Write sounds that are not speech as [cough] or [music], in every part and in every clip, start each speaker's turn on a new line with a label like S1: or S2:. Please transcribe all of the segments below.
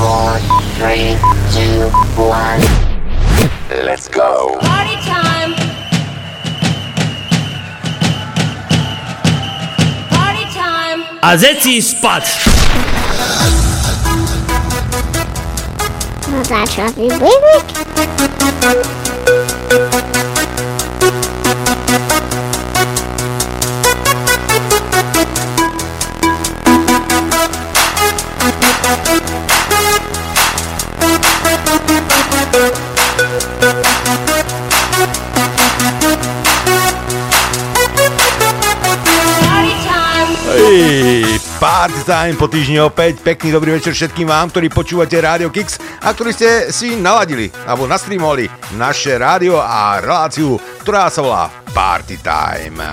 S1: four, three, two, one. Let's go.
S2: Party time. Party time.
S3: A zeci spať!
S4: No začal výbuch.
S2: Party
S5: party time po týždni opäť. Pekný dobrý večer všetkým vám, ktorí počúvate Radio Kix a ktorí ste si naladili alebo nastreamovali naše rádio a reláciu, ktorá sa volá Party Time.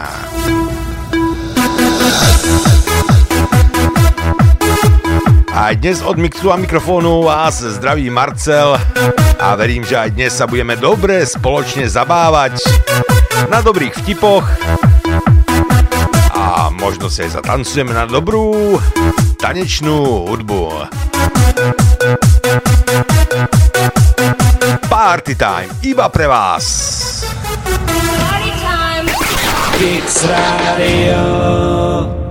S5: Aj dnes od mixu a mikrofónu vás zdraví Marcel a verím, že aj dnes sa budeme dobre spoločne zabávať na dobrých vtipoch a možno si aj zatancujeme na dobrú tanečnú hudbu. Party time iba pre vás.
S2: Party time.
S3: Kix Radio.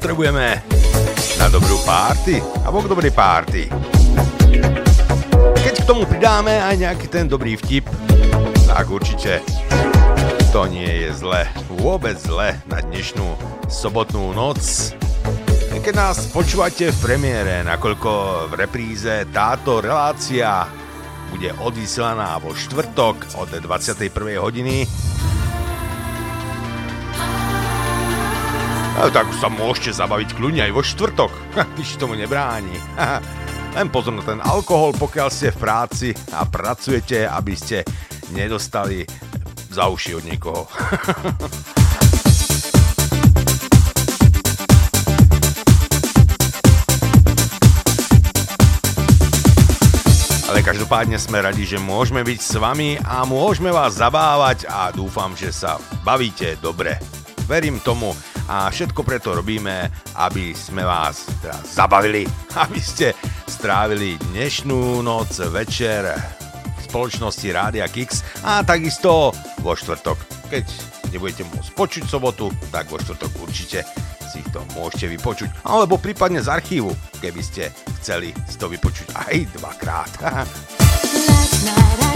S5: Potrebujeme na dobrú párty, alebo k dobrej párty. Keď k tomu pridáme aj nejaký ten dobrý vtip, tak určite to nie je zle, vôbec zle na dnešnú sobotnú noc. Keď nás počúvate v premiére, nakoľko v repríze táto relácia bude odvysielaná vo štvrtok od 21. hodiny. A tak sa môžete zabaviť kľudne aj vo štvrtok, [laughs] nič tomu nebráni. [laughs] Len pozor na ten alkohol, pokiaľ ste v práci a pracujete, aby ste nedostali za uši od niekoho. [laughs] Ale každopádne sme radi, že môžeme byť s vami a môžeme vás zabávať a dúfam, že sa bavíte dobre. Verím tomu a všetko preto robíme, aby sme vás teda zabavili, [laughs] aby ste strávili dnešnú noc, večer v spoločnosti Rádia Kix a takisto vo štvrtok. Keď nebudete môcť počuť sobotu, tak vo štvrtok určite si to môžete vypočuť, alebo prípadne z archívu, keby ste chceli si to vypočuť aj dvakrát.
S6: Last night I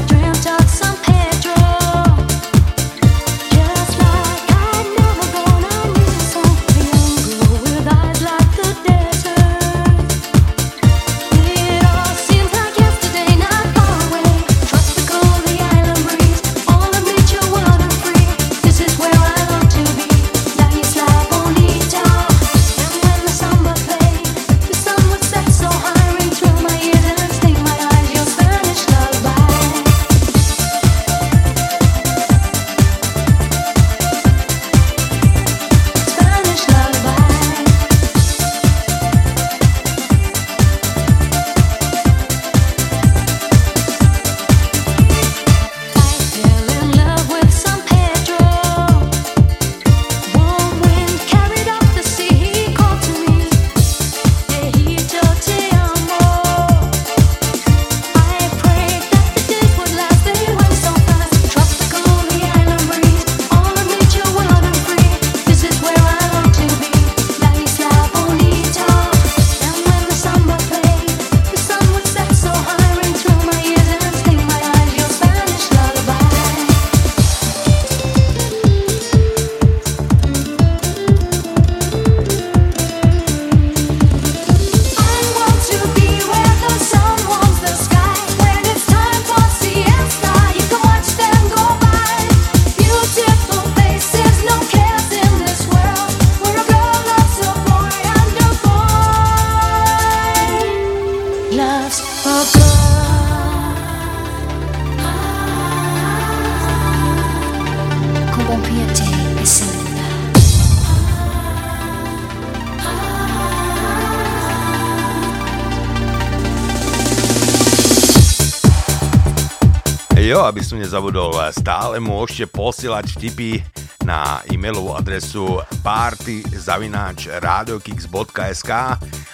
S5: Som nezabudol, stále môžete posielať vtipy na e-mailovú adresu party.radiokix.sk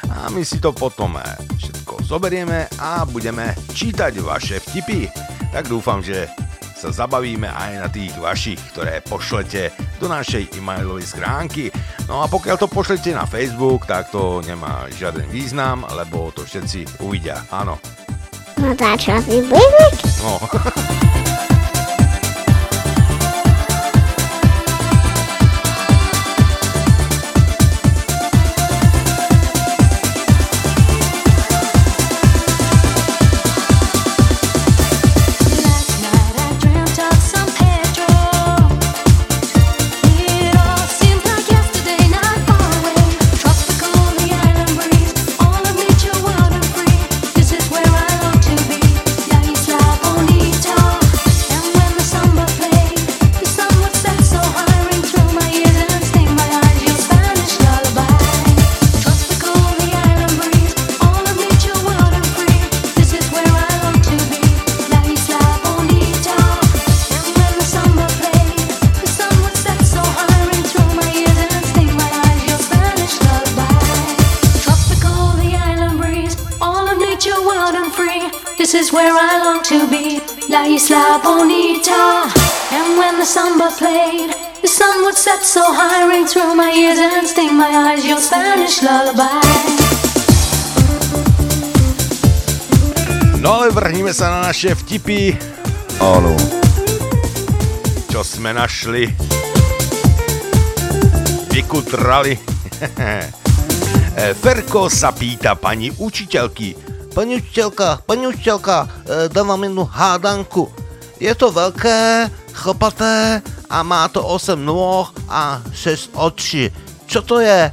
S5: a my si to potom všetko zoberieme a budeme čítať vaše vtipy. Tak dúfam, že sa zabavíme aj na tých vašich, ktoré pošlete do našej e-mailovej schránky. No a pokiaľ to pošlete na Facebook, tak to nemá žiaden význam, lebo to všetci uvidia. Áno.
S4: No a čo si?
S5: No. [laughs]
S6: my ears and sting my eyes. Your Spanish lullaby.
S7: No ale vrhnime sa na naše vtipy,
S8: Áno.
S7: čo sme našli. Vykutrali. [laughs] Ferko sa pýta pani učiteľky. Pani učiteľka, pani učiteľka, e, dám vám jednu hádanku. Je to veľké, chlpaté a má to 8 nôh a 6 očí. Čo to je?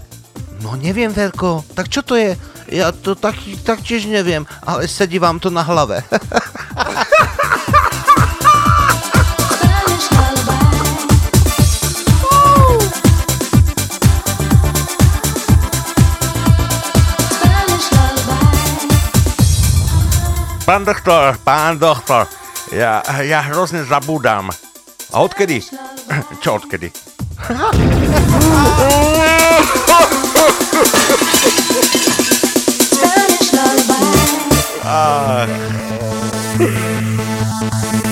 S7: No neviem, Ferko, tak čo to je? Ja to tak, tak tiež neviem, ale sedí vám to na hlave. Pán doktor, pán doktor, ja, ja hrozne zabúdam. A odkedy? Čo odkedy?
S9: Spanish [laughs]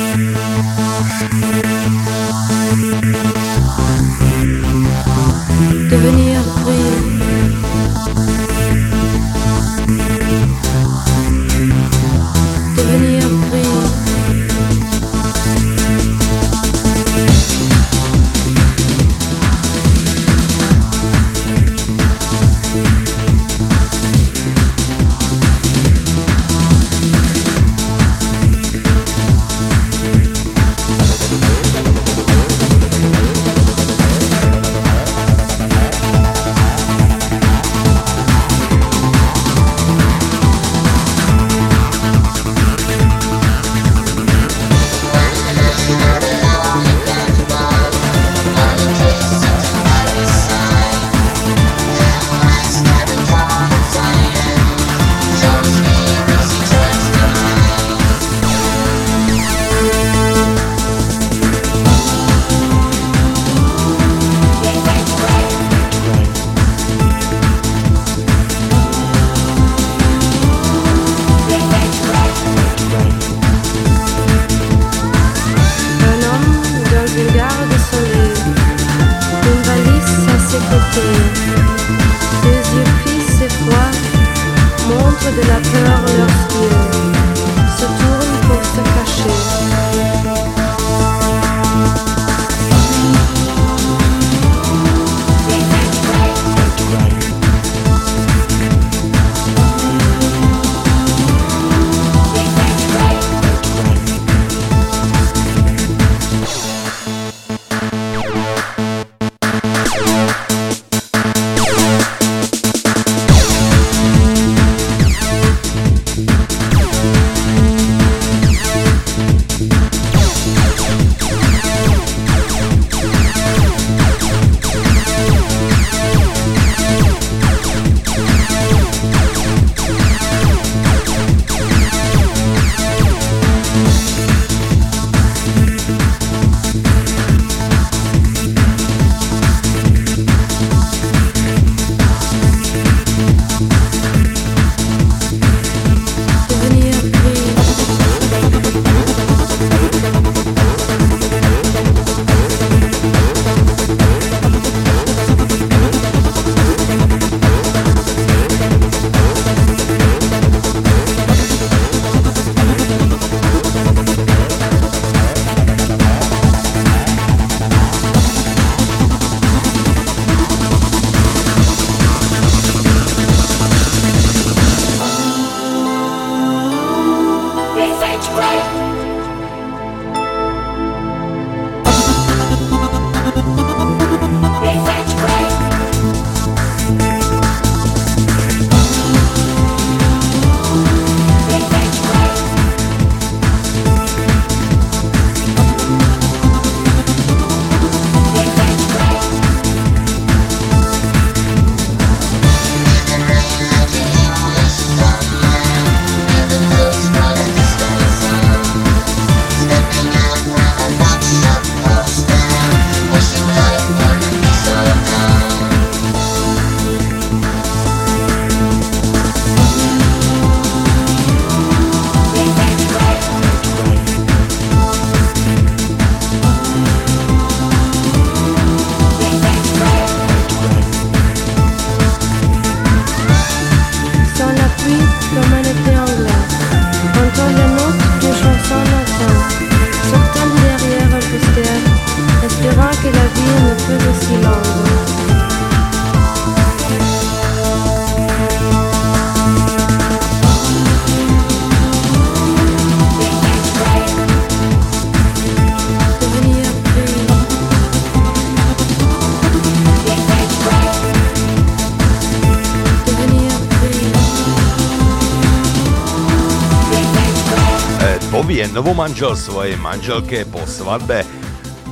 S5: novomanžel svojej manželke po svadbe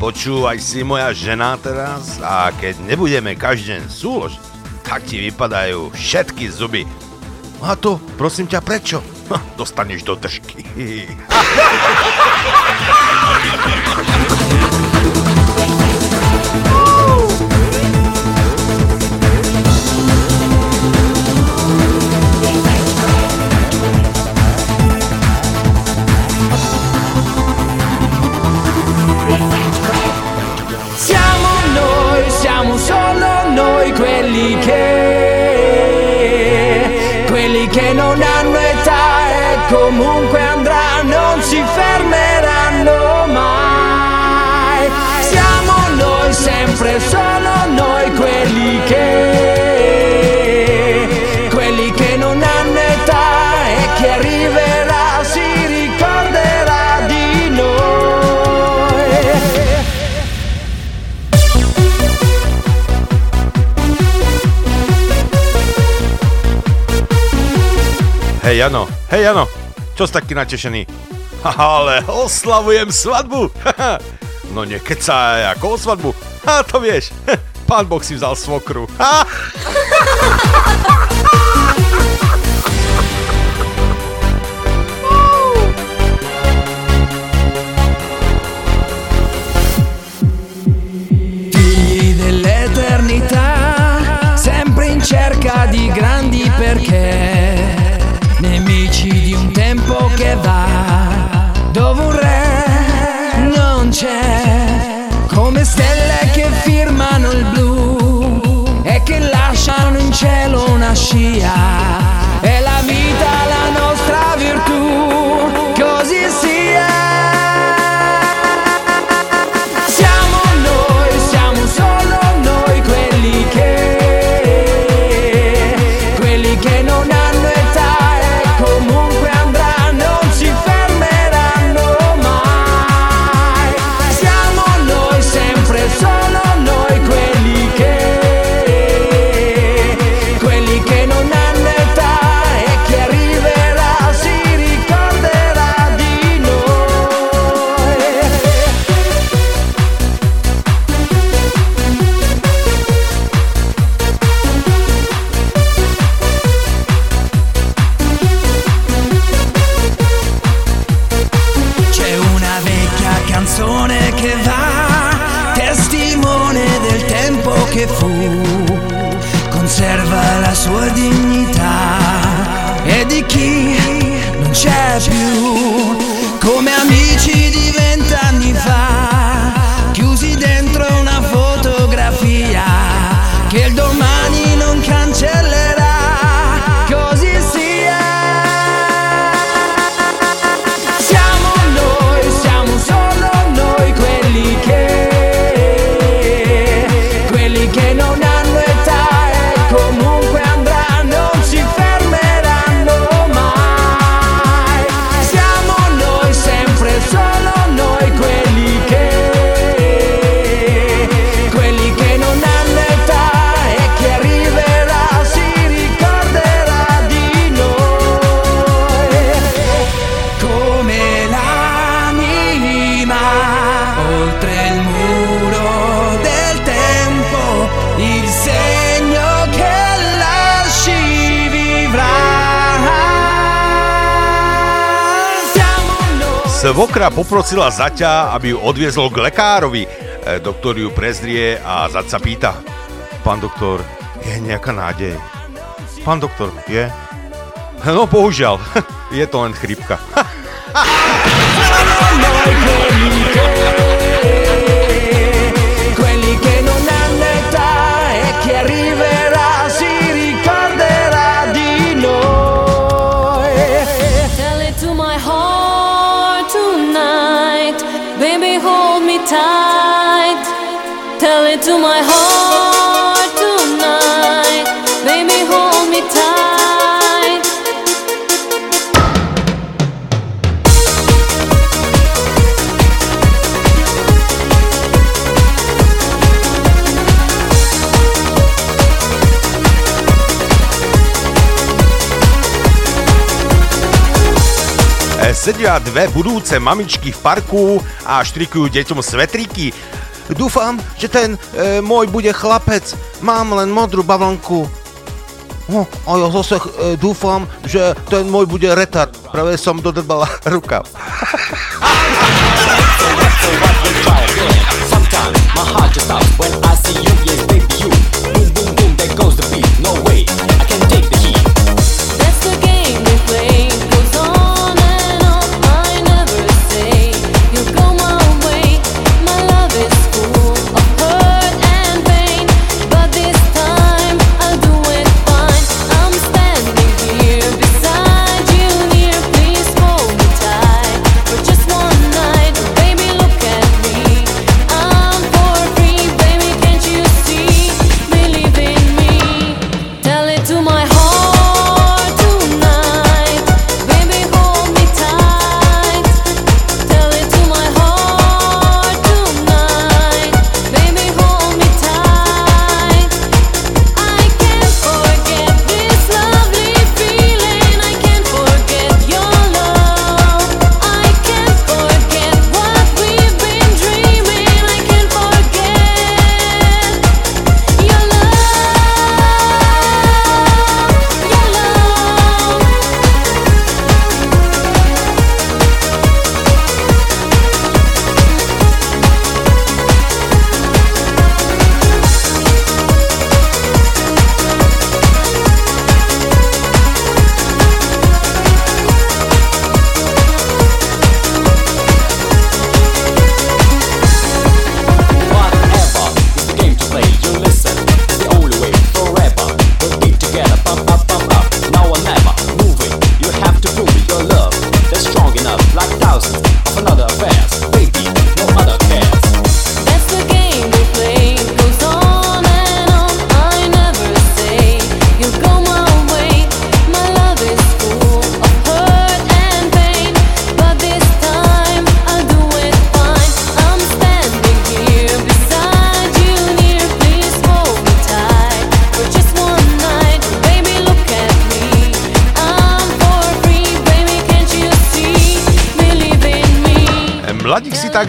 S5: počúvaj si moja žena teraz a keď nebudeme každý deň tak ti vypadajú všetky zuby. No a to, prosím ťa, prečo? Ha, dostaneš do držky. [laughs]
S10: non hanno età e comunque
S5: Jano. Hej Jano, čo si taký natešený? Ale oslavujem svadbu. [laughs] no nekecaj, ako o svadbu. A to vieš, [laughs] pán Boh si vzal svokru. [laughs]
S10: magia
S5: Vokra poprosila zaťa, aby ju odviezol k lekárovi. E, doktor ju prezrie a zať sa pýta. Pán doktor, je nejaká nádej? Pán doktor, je? No bohužiaľ, [laughs] je to len
S10: chrypka. [laughs] E,
S5: sedia dve budúce mamičky v parku a štrikujú deťom svetríky. Dúfam, že ten e, môj bude chlapec. Mám len modrú bavlnku. No, a ja zase e, dúfam, že ten môj bude retard. Práve som dodrbala [laughs]
S11: ruka. When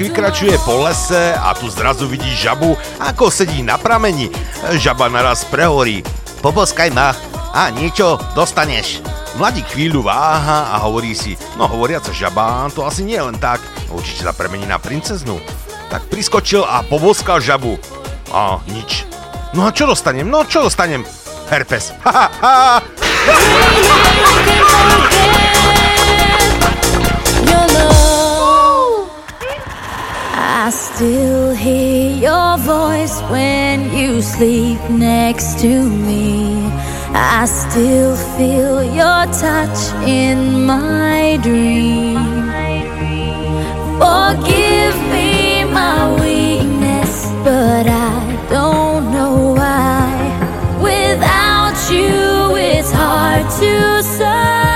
S5: vykračuje po lese a tu zrazu vidí žabu, ako sedí na prameni. Žaba naraz prehorí. Poboskaj ma a niečo dostaneš. Mladí chvíľu váha a hovorí si, no hovoriaca žaba, to asi nie je len tak, určite sa premení na princeznu. Tak priskočil a poboskal žabu. A nič. No a čo dostanem? No čo dostanem? Herpes. Ha, ha, ha. [laughs]
S2: I still hear your voice when you sleep next to me. I still feel your touch in my dream. Forgive me my weakness, but I don't know why. Without you, it's hard to survive.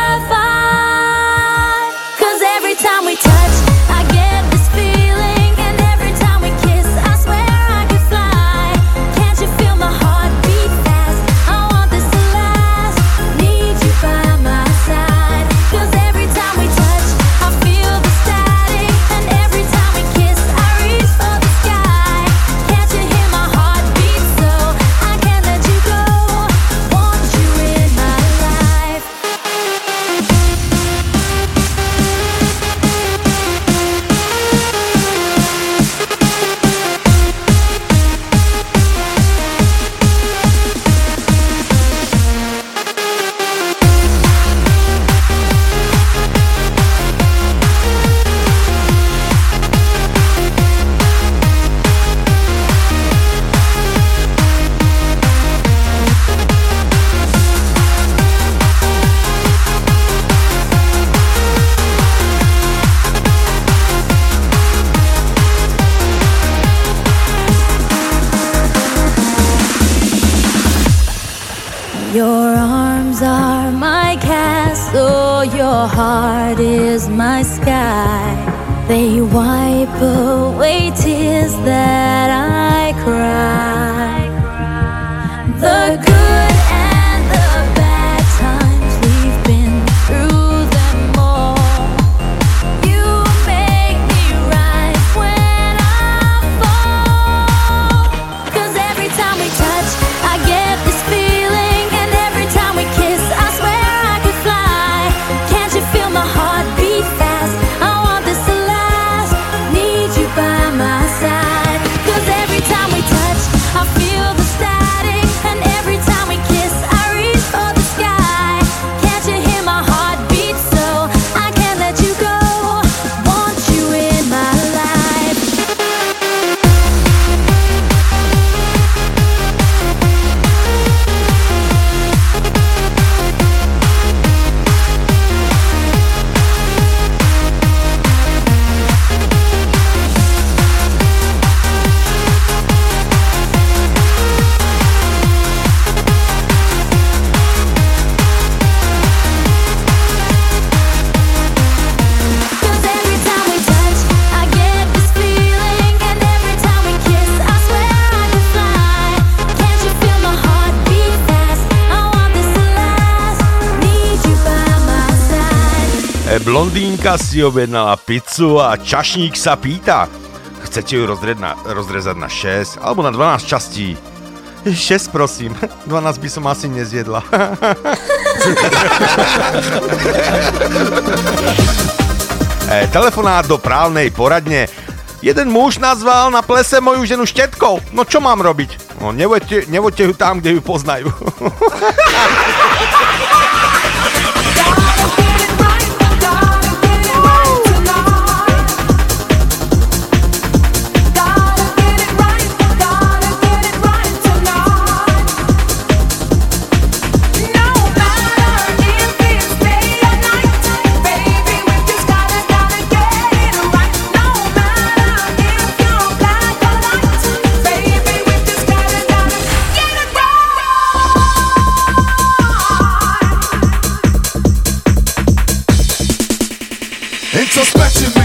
S5: Blondínka si objednala pizzu a čašník sa pýta. Chcete ju na, rozrezať na 6 alebo na 12 častí? 6 prosím, 12 by som asi nezjedla. [laughs] e, telefonát do právnej poradne. Jeden muž nazval na plese moju ženu štetkou. No čo mám robiť? No nevoďte, nevoďte ju tam, kde ju poznajú. [laughs]
S12: Introspection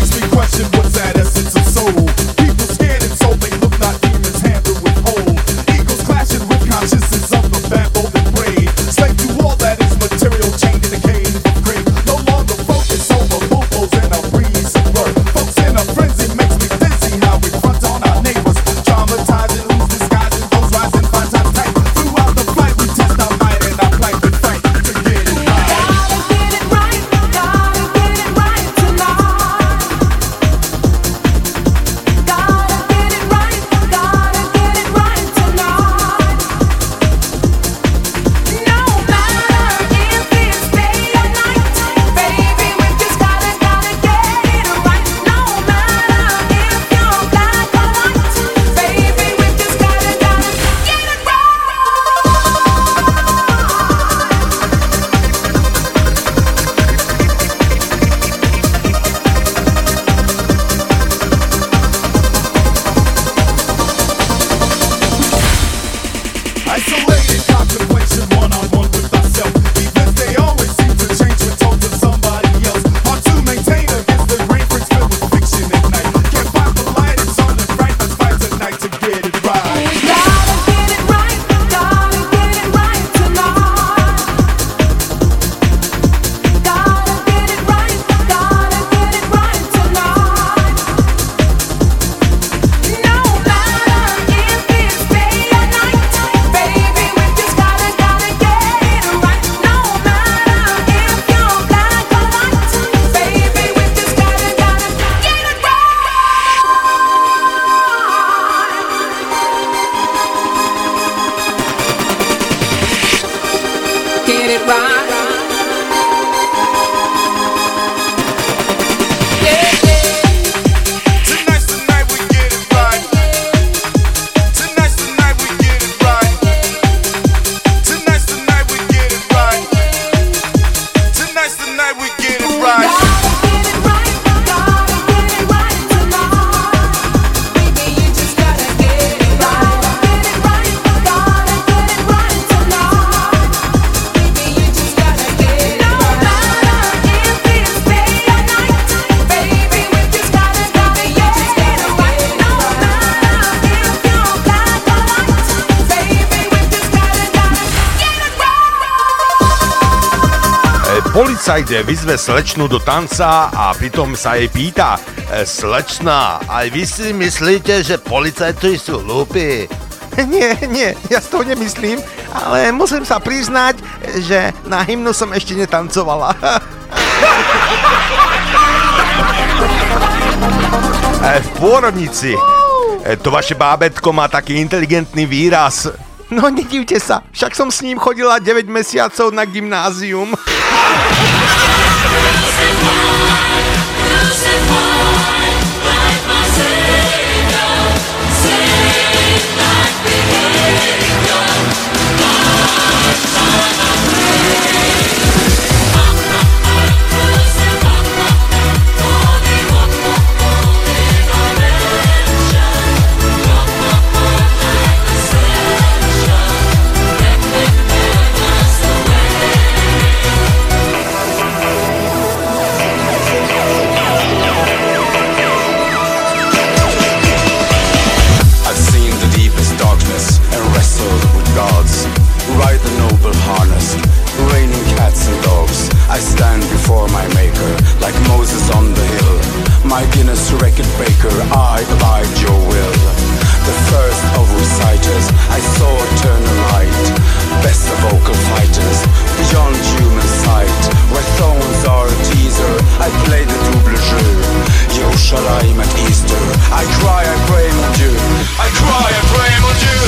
S5: E, Policajt vyzve slečnu do tanca a pritom sa jej pýta e, Slečna, aj vy si myslíte, že policajti sú hlúpi? [laughs] Nie, nie, ja toho nemyslím, ale musím sa priznať, že na hymnu som ešte netancovala. [laughs] E, V pôrodnici. E, To vaše bábetko má taký inteligentný výraz. No nedivte sa, však som s ním chodila 9 mesiacov na gymnázium.
S13: Before my maker, like Moses on the hill. My Guinness record breaker, I abide your will. The first of reciters, I saw eternal light. Best of vocal fighters, beyond human sight. Where thorns are a teaser, I play the double jeu. Yerushalayim at Easter, I cry, I pray, mon Dieu. I cry, I pray, mon Dieu.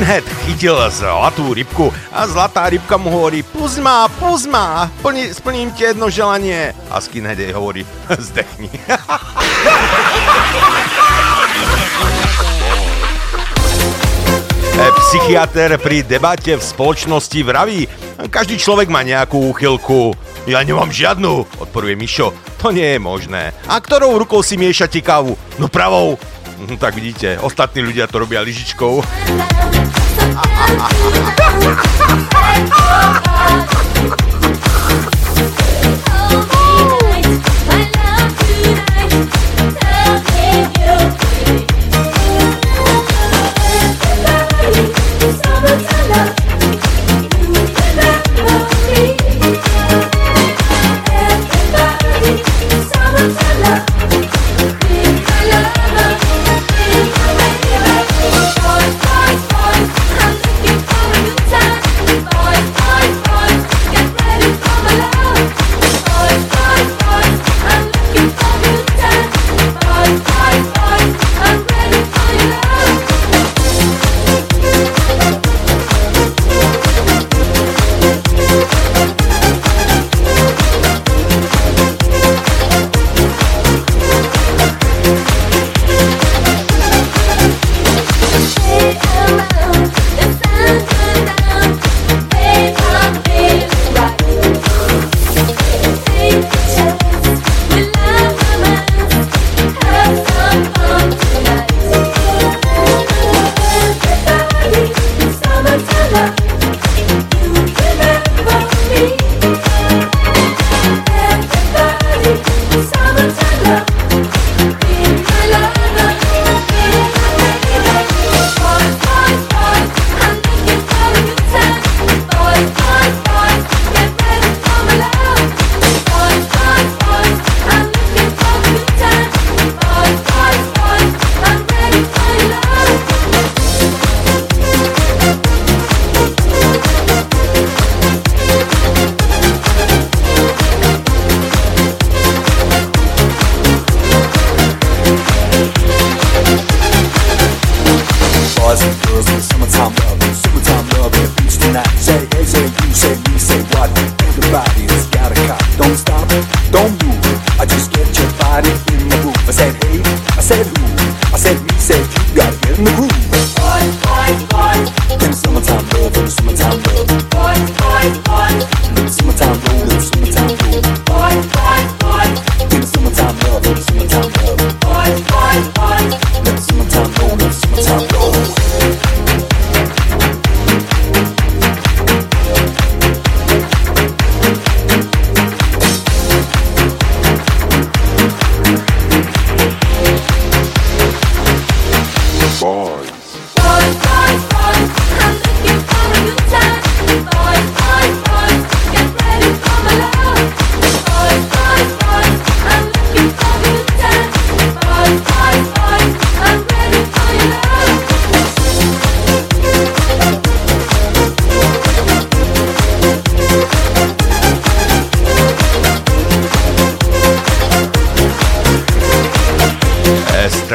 S5: Skinhead chytil zlatú rybku a zlatá rybka mu hovorí puz ma, puz ma, plni, splním ti jedno želanie. A Skinhead jej hovorí [laughs] zdechni. [laughs] E, Psychiatr pri debate v spoločnosti vraví, každý človek má nejakú úchylku. Ja nemám žiadnu, odporuje Mišo. To nie je možné. A ktorou rukou si miešate kávu? No pravou. Hm, Tak vidíte, ostatní ľudia to robia lyžičkou. [laughs] [laughs] heart.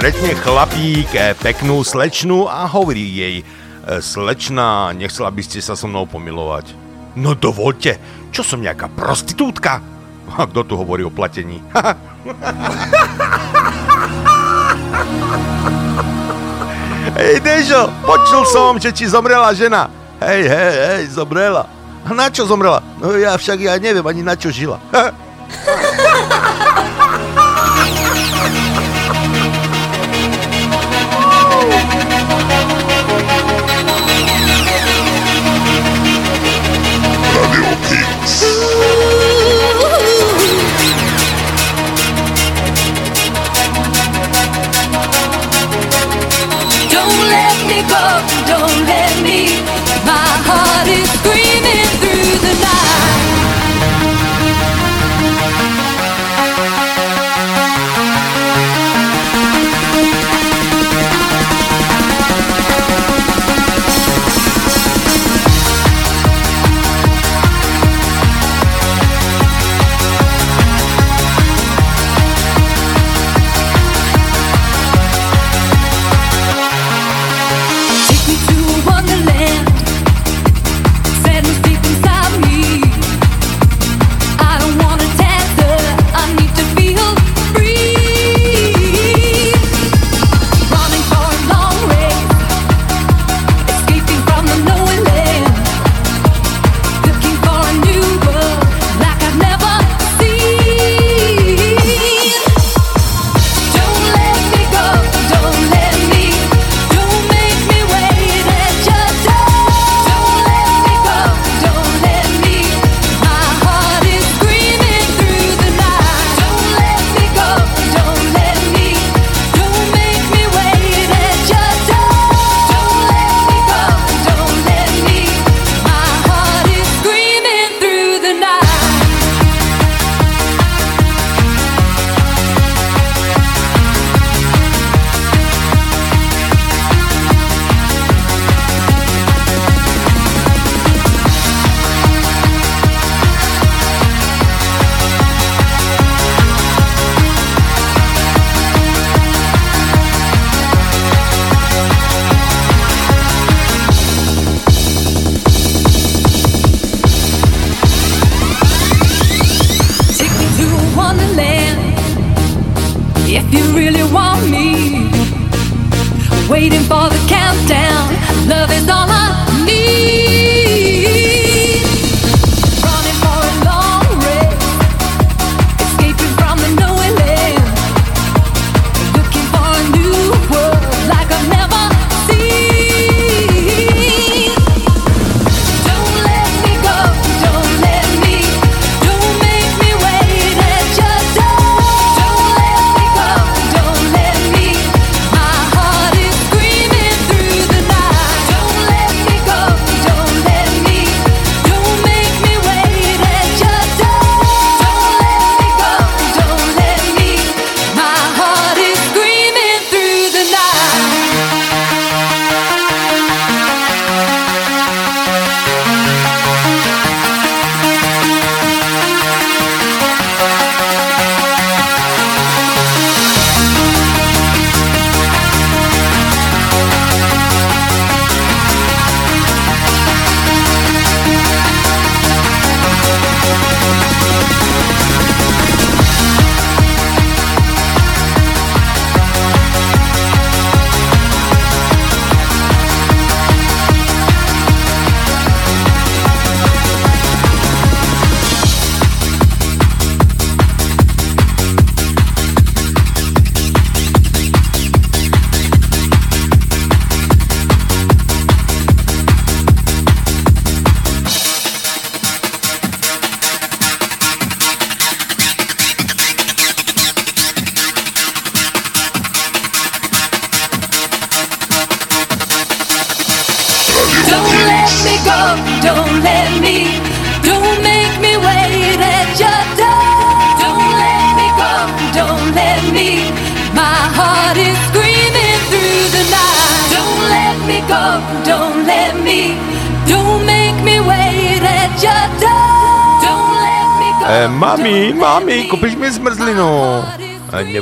S5: Stretne chlapík peknú slečnu a hovorí jej e, Slečna, nechcela by ste sa so mnou pomilovať. No dovolte, čo som nejaká prostitútka? A kto tu hovorí o platení? [laughs] Hej, Dežo, počul som, že ti zomrela žena. Hej, hej, hej, zomrela. A na čo zomrela? No ja však ja neviem ani na čo žila. [laughs]
S2: go, don't let me. My heart is
S14: green.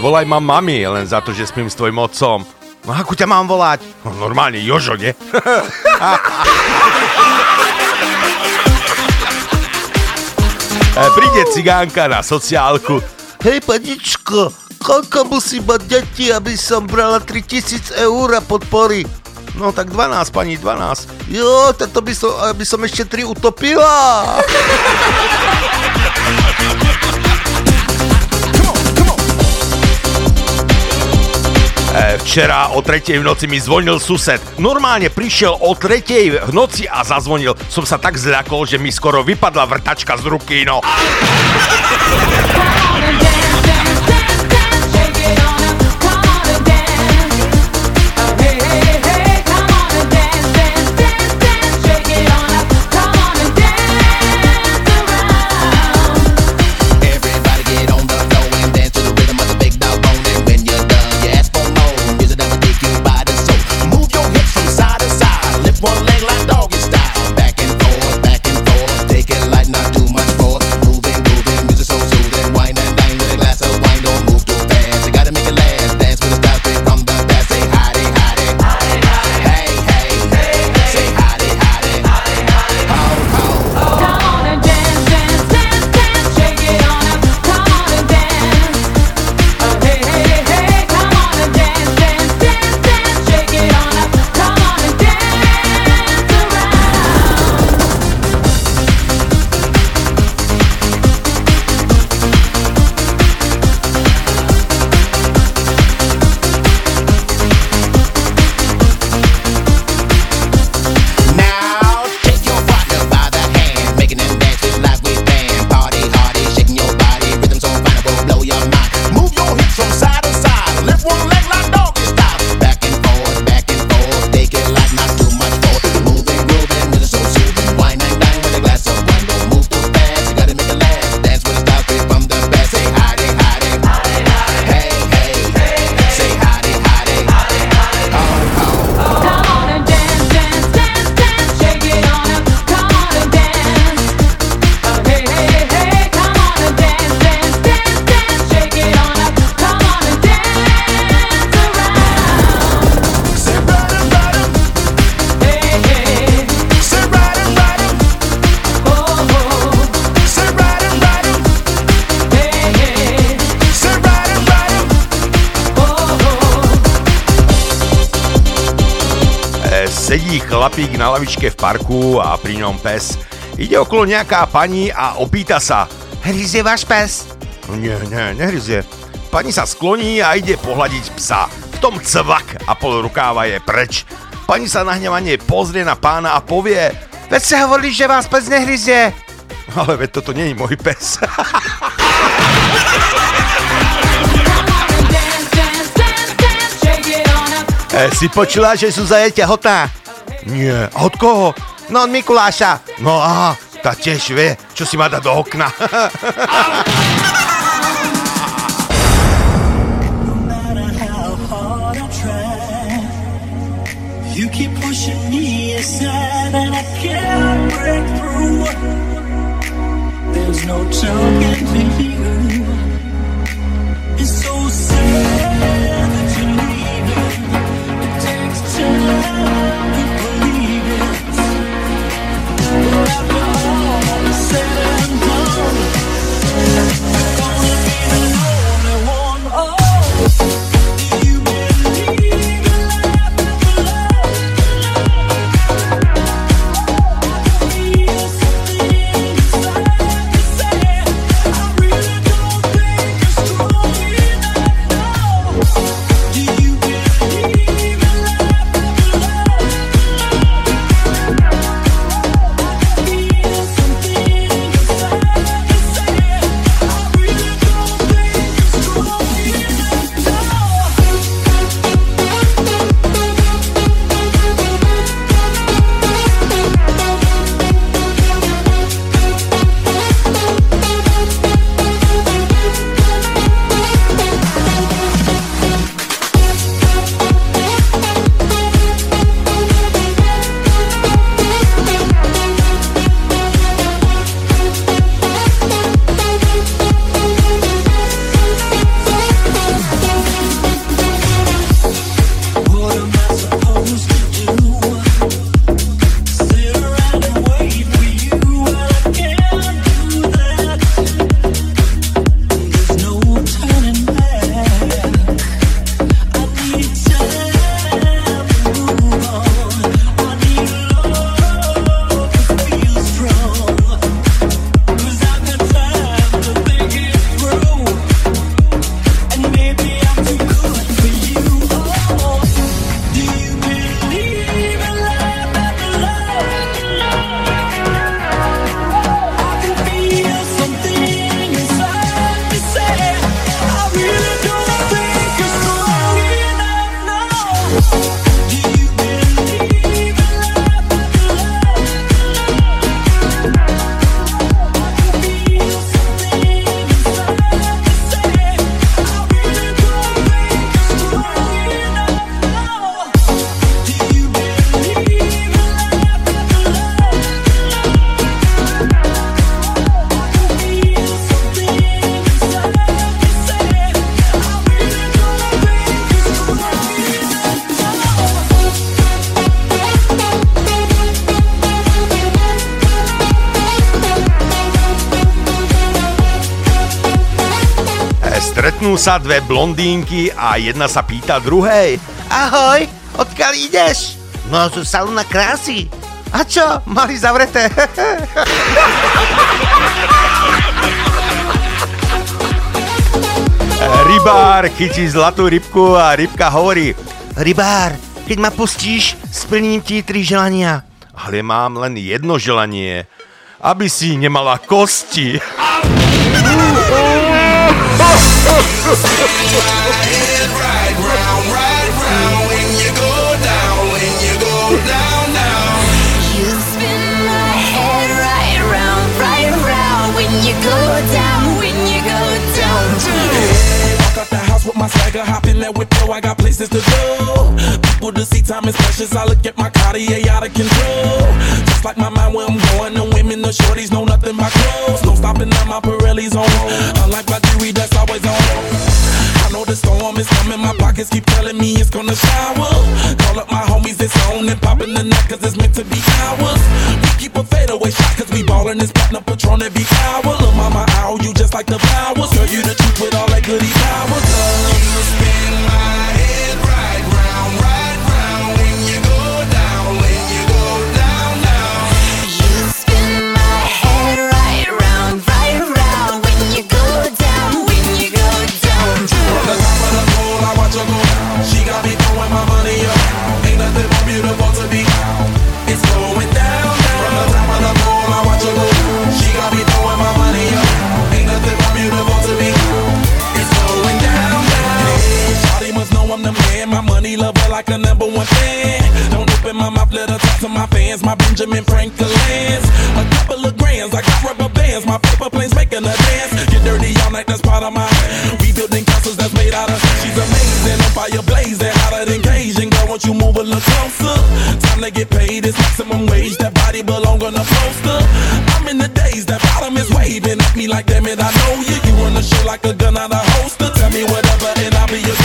S14: Nevolaj ma mami, len za to, že spím s tvojim otcom. No ako ťa mám volať? No, normálne Jožo, nie? [laughs] E, Príde cigánka na sociálku. Hej, paničko, koľko musí mať deti, aby som brala 3000 eur podpory? No tak 12, pani, 12. Jo, tak to by som, aby som ešte 3 utopila. [laughs] Včera o tretej v noci mi zvonil sused. Normálne prišiel o tretej v noci a zazvonil. Som sa tak zľakol, že mi skoro vypadla vrtačka z ruky, no. Chlapík na lavičke v parku a pri ňom pes. Ide okolo nejaká pani a opýta sa. Hryzie váš pes? No nie, nie, nehryzie. Pani sa skloní a ide pohľadiť psa. V tom cvak a pol rukáva je preč. Pani sa nahnevanie pozrie na pána a povie Veď ste hovorili, že vás pes nehryzie. Ale veď toto je môj pes. E, si počula, že sú zaje tehotná? Nie. A od koho? No od Mikuláša. No aha, tá tiež vie, čo si má dať do okna. [laughs]
S15: You keep pushing me aside and I can't break through. There's no talking to you. It's so sad that you're leaving. It takes time
S5: Stretnú sa dve blondínky a jedna sa pýta druhej. Ahoj, odkiaľ ideš? No, zo salóna krásy. A čo, mali zavreté? [laughs] Rybár chytí zlatú rybku a rybka hovorí Rybár, keď ma pustíš, splním ti tri želania. Ale mám len jedno želanie. Aby si nemala kosti. [laughs]
S2: You spin my head right round, right round when you go down, when you go down.
S16: Walk out the house with my swagger, that whip, I got places to go. People to see, time is precious. I look at my Cartier out of control. Just like my mind where I'm going, the women, the shorties know nothing but clothes. No stopping at my Pirelli's on. Unlike my jewelry, that's always on. The storm is coming, my pockets keep telling me it's gonna shower. Call up my homies, it's on and popping the neck, cause it's meant to be ours. We keep a fadeaway shot, cause we ballin' this platinum patron every hour. Look, mama, ow, you just like the flowers. Girl, you the like a number one fan. Don't open my mouth, let her talk to my fans. My Benjamin Franklin's. A couple of grands, I got rubber bands. My paper planes making a dance. Get dirty all night, that's part of my. We building castles that's made out of. She's amazing, on fire blazing, hotter than Cajun. Girl, won't you move a little closer? Time to get paid, it's maximum wage. That body belong on a poster. I'm in the days, that bottom is waving at me like, damn it, I know you. You run the show like a gun out of holster. Tell me whatever, and I'll be your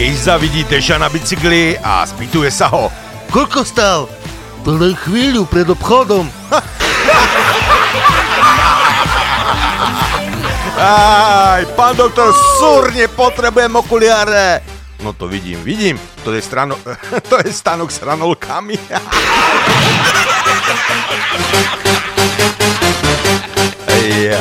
S5: Gejza vidí Deša na bicykli a spýtuje sa ho. Koľko stal? Len chvíľu pred obchodom. [laughs] Aj, pán doktor, súrne potrebujem okuliare. No to vidím, vidím. To je, strano, [laughs] to je stanok s ranolkami. [laughs] ja.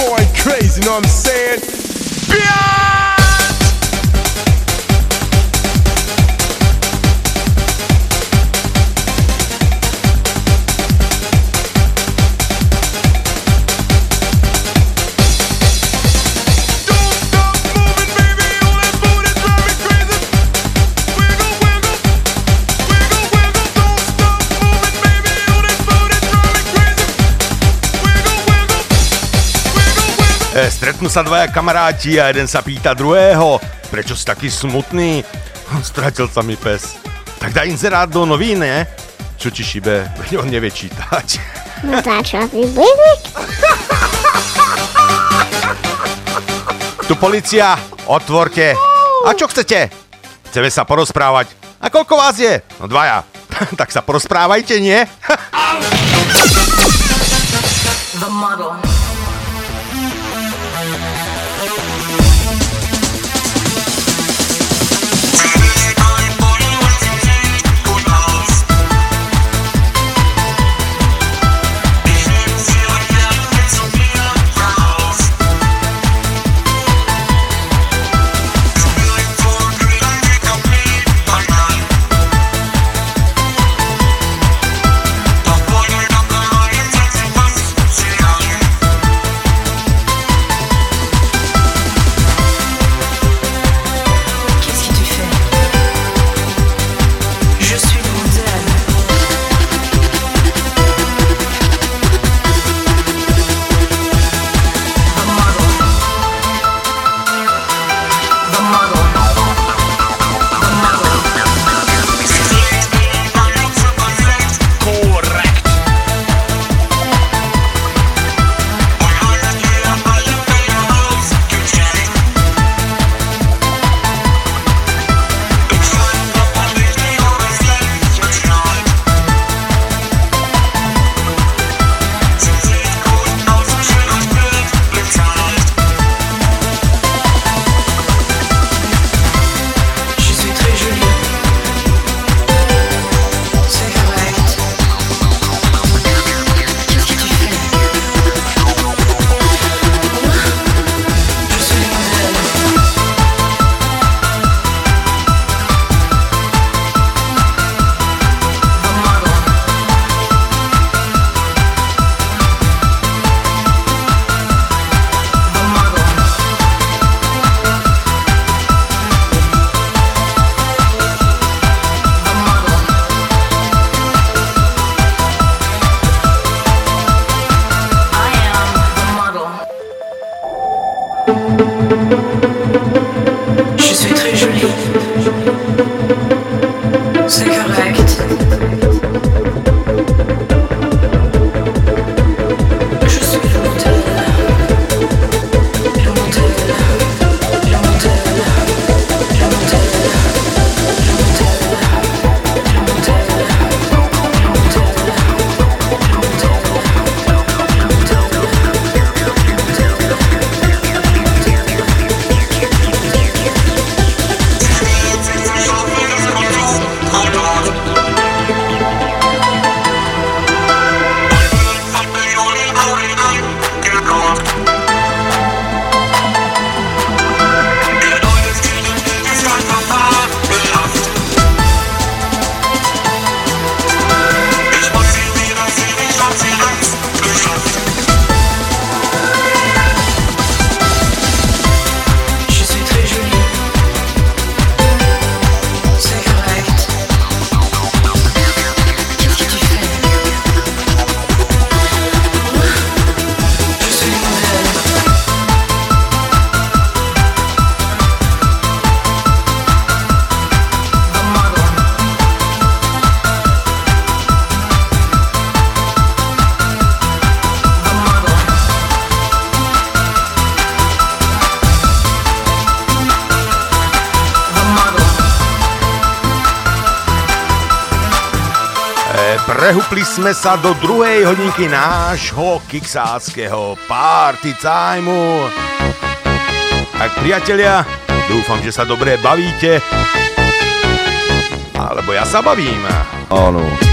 S12: Ruthless, raw, and crazy, know what I'm saying? Biatch!
S5: Stretnú sa dvaja kamaráti a jeden sa pýta druhého, prečo si taký smutný? [laughs] Stratil sa mi pes. Tak daj inzerát do novín, ne? Čo ti šibe? Veď [laughs] on nevie čítať.
S4: Natáčací bojovik.
S5: Tu policia, otvorte. A čo chcete? Chceme sa porozprávať. A koľko vás je? No dvaja. [laughs] tak sa porozprávajte, nie?
S17: The model.
S2: sme sa do druhej hodinky nášho kiksáckého party timeu. Tak priatelia, dúfam, že sa dobre bavíte. Alebo ja sa bavím.
S18: Áno.
S2: Oh,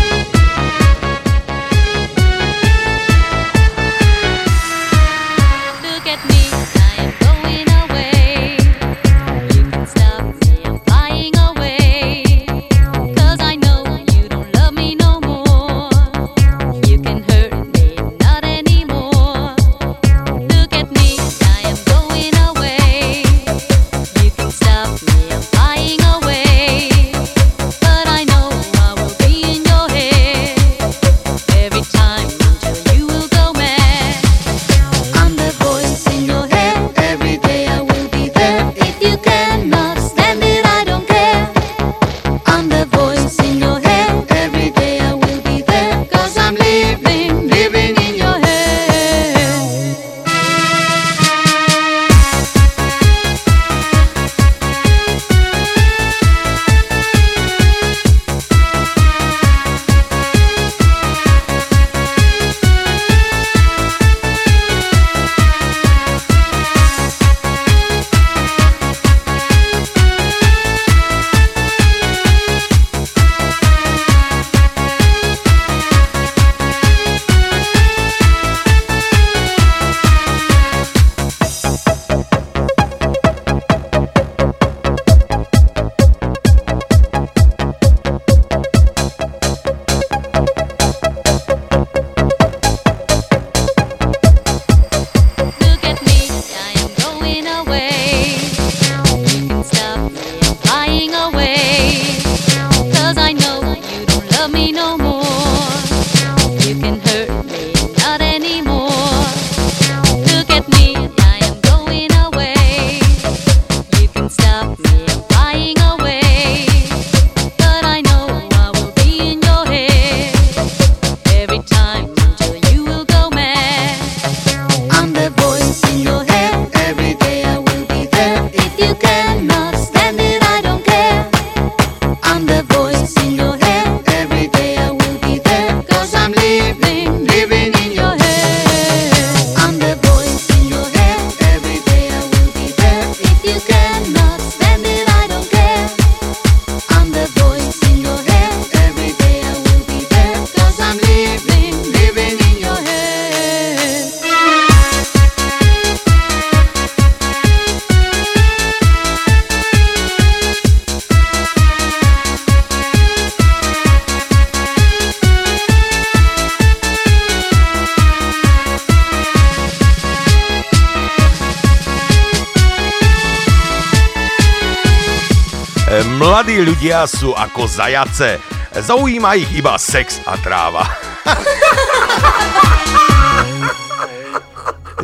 S2: Mnohí ľudia sú ako zajace. Zaujíma ich iba sex a tráva.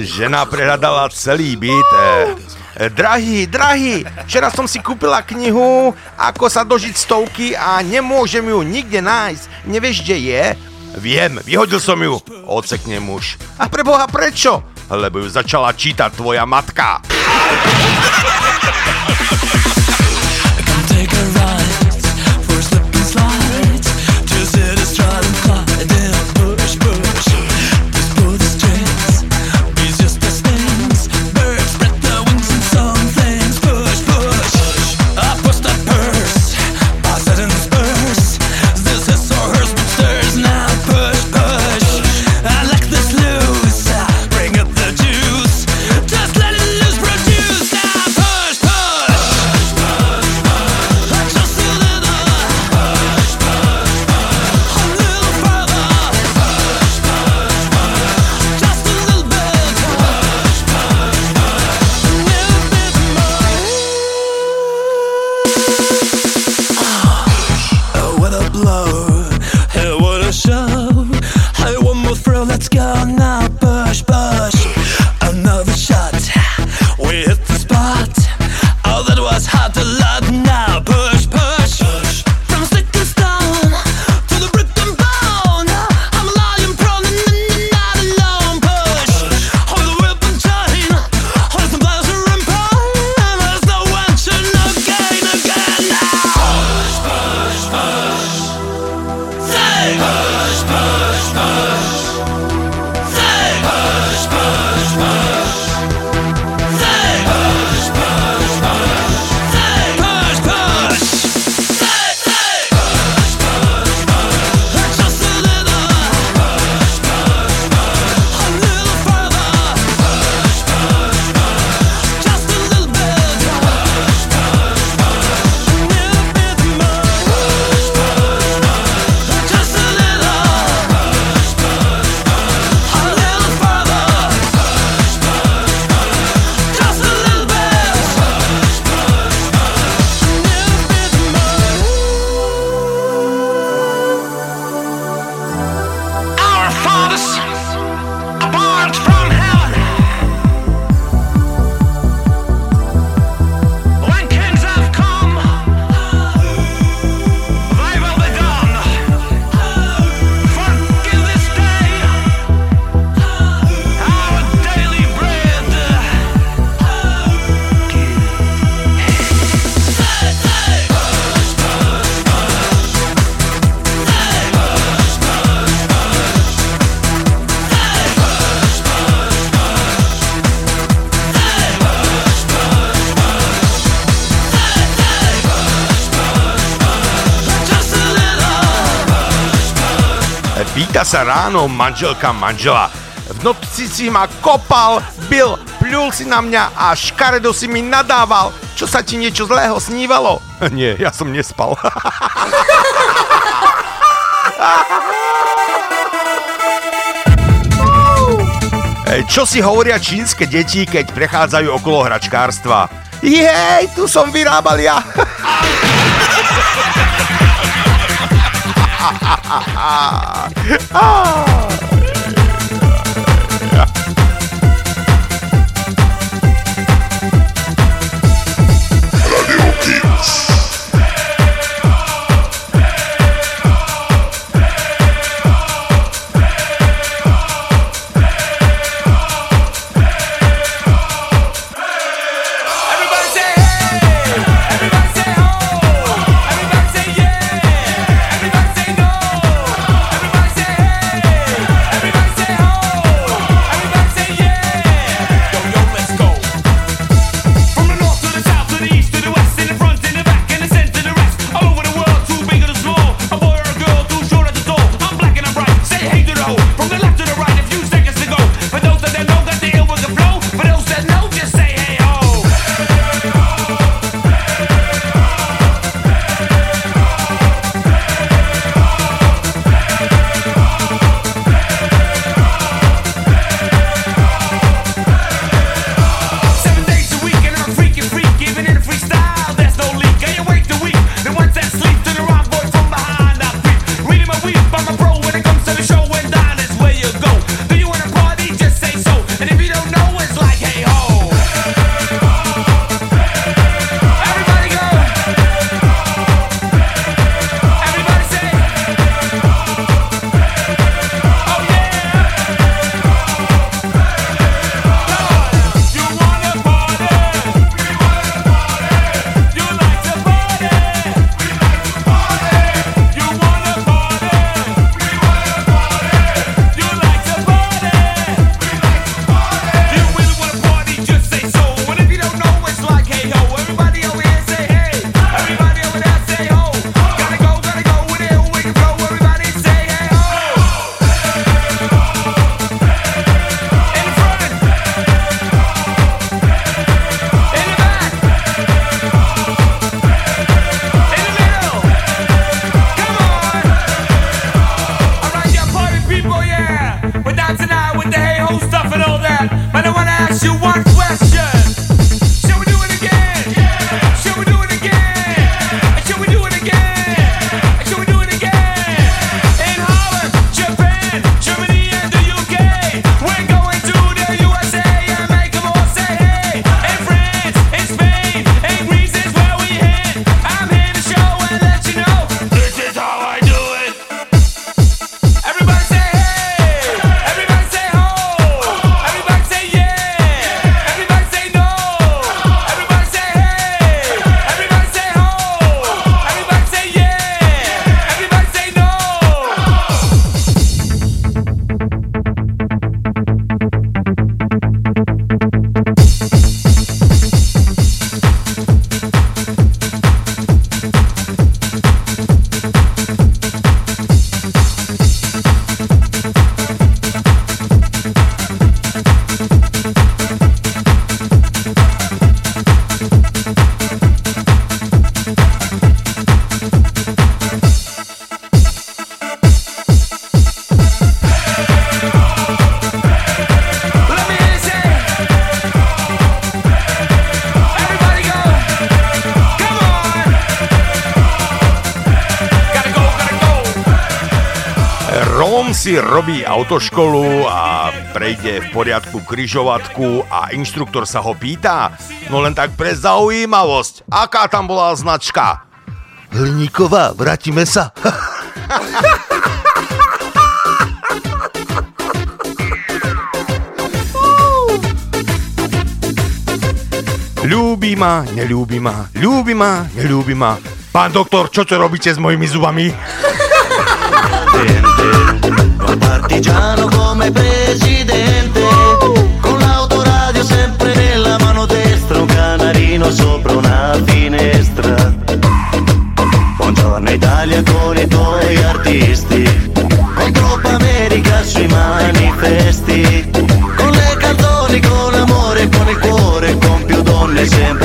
S2: Žena prehľadala celý byt. Eh, drahý, drahý, včera som si kúpila knihu Ako sa dožiť stovky a nemôžem ju nikde nájsť. Nevieš, kde je? Viem, vyhodil som ju, ocekne muž. A preboha prečo? Lebo ju začala čítať tvoja matka.
S12: stranou manželka manžela. V noci si ma kopal, bil, pľul si na mňa a škaredo si mi nadával. Čo sa ti niečo zlého snívalo? [laughs] Nie, ja som nespal. [laughs] Čo si hovoria čínske deti, keď prechádzajú okolo hračkárstva? Jej, tu som vyrábal ja. [laughs]
S5: 아. 아, 아,
S12: 아. [laughs] si robí autoškolu a prejde v poriadku kryžovatku a inštruktor sa ho pýta, no len tak pre zaujímavosť, aká tam bola značka? Hliníková, vrátime sa. [laughs] Ľúbi ma, neľúbi ma, ľúbi ma, neľúbi ma. Pán doktor, čo to robíte s mojimi zubami?
S19: partigiano come presidente, con l'autoradio sempre nella mano destra, un canarino sopra una finestra. Buongiorno Italia con i tuoi artisti, con troppa America sui manifesti, con le canzoni, con amore, con il cuore, con più donne sempre.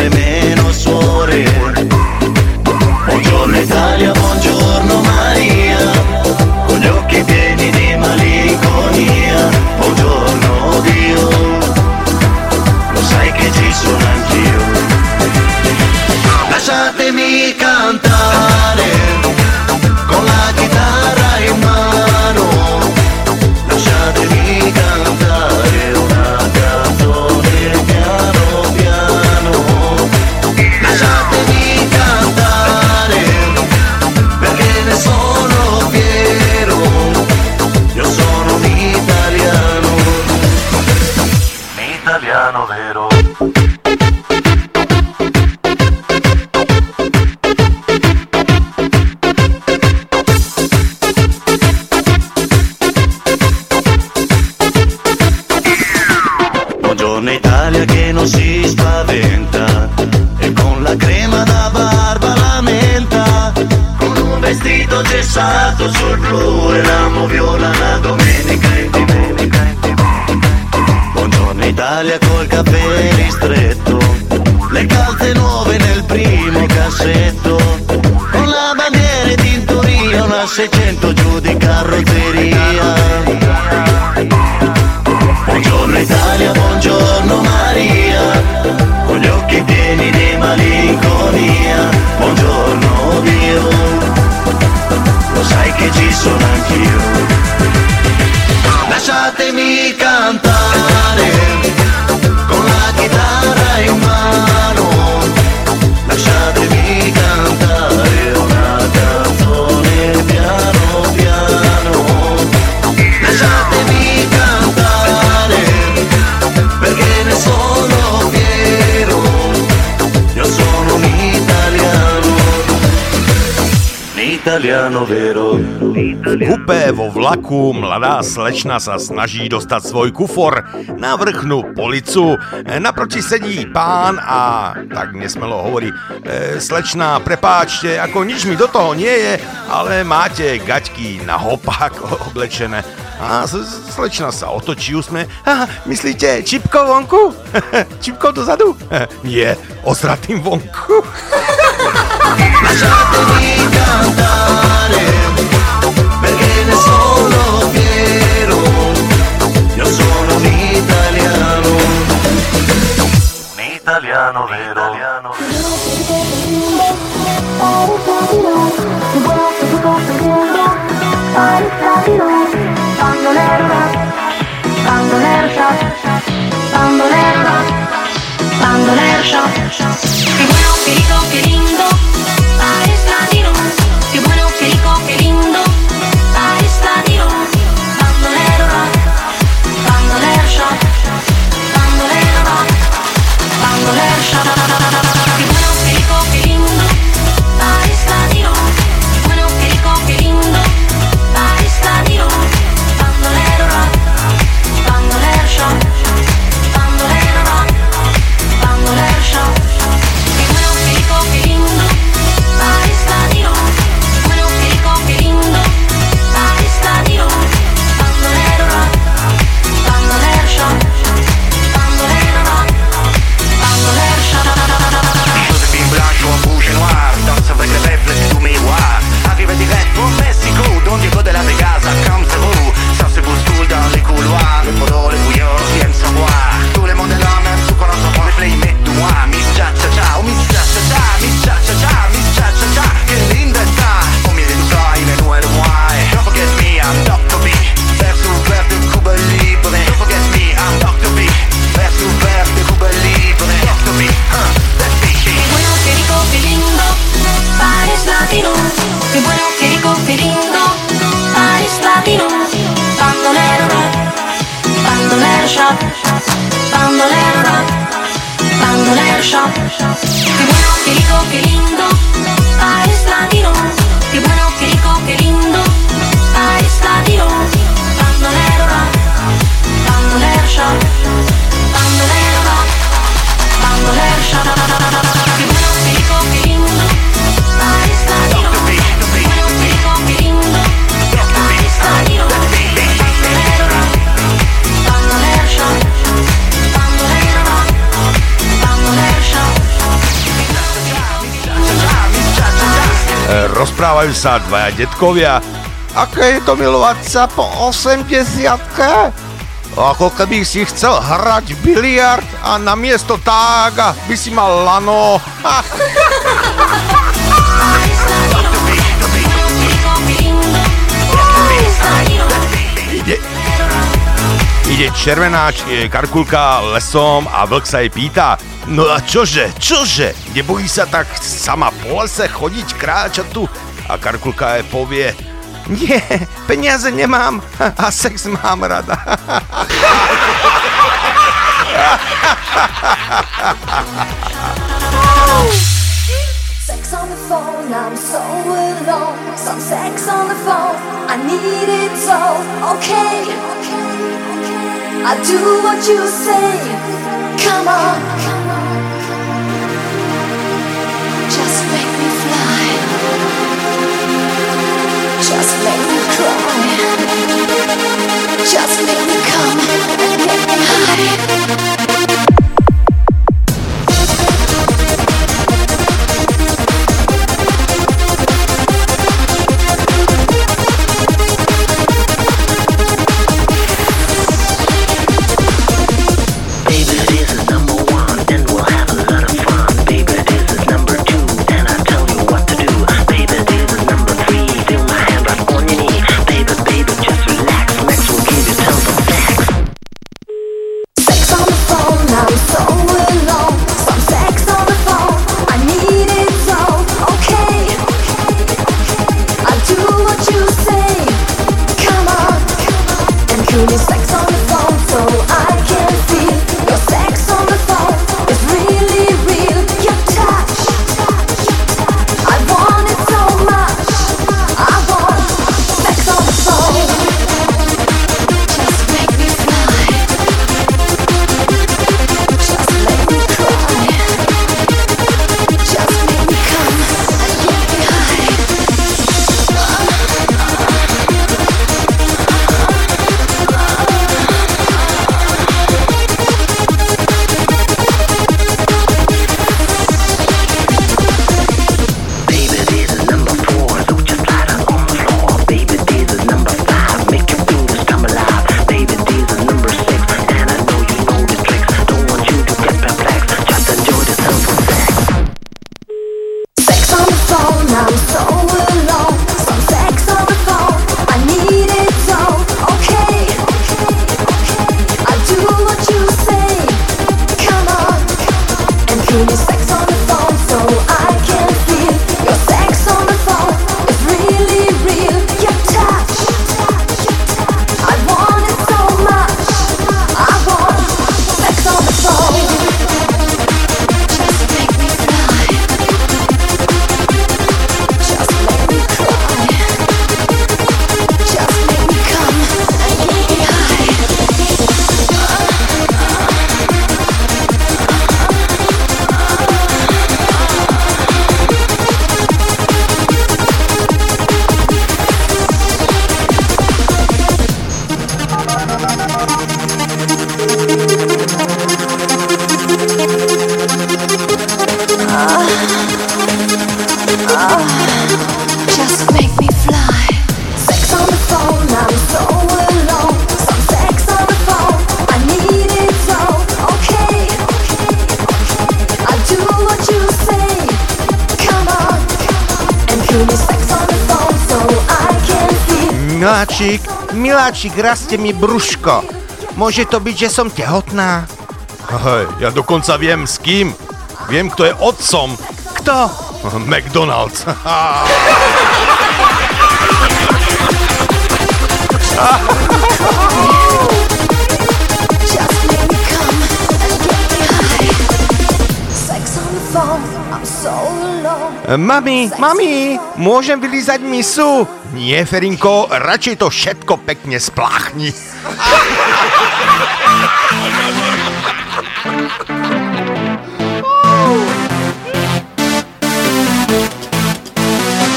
S19: 600 yo italiano vero.
S5: Kupé vo vlaku mladá slečna sa snaží dostať svoj kufor na vrchnu policu. Naproti sedí pán a tak nesmelo hovorí. E, Slečná, prepáčte, ako nič mi do toho nie je, ale máte gaťky na hopák [laughs] oblečené. A slečna sa otočí usme. Aha, myslíte, čipko vonku? [laughs] čipko dozadu? [laughs] Nie, osratým vonku.
S19: lasciatemi cantare perché ne sono fiero. Io sono un italiano. Un italiano vero.
S20: Italiano Bandolero, bandolero, bandolero, bandolero, bandolero, bandolero, bandolero, bandolero, bandolero, bandolero,
S5: rozprávajú sa dvaja detkovia. Aké je to milovať sa po 80 Ako keby si chcel hrať biliard a namiesto tága by si mal lano. Ide, ide červená karkulka lesom a vlk sa jej pýta No a čože, čože? Nebojí sa tak sama po lese chodiť, kráčať tu? A karkulka jej povie Nie, peniaze nemám a sex mám rada.
S21: Sex on the phone, I'm so alone. Some sex on the phone, I need it so. Okay, I do what you say. Come on, just Just make me cry. Just make me come and get me high.
S5: Miláčik, raste mi brúško. Môže to byť, že som tehotná? Hej, ja dokonca viem s kým. Viem, kto je otcom. Kto? [laughs] McDonald's. Mami, mami, môžem vylízať misu? Nie, Ferinko, radšej to všetko pekne spláchni.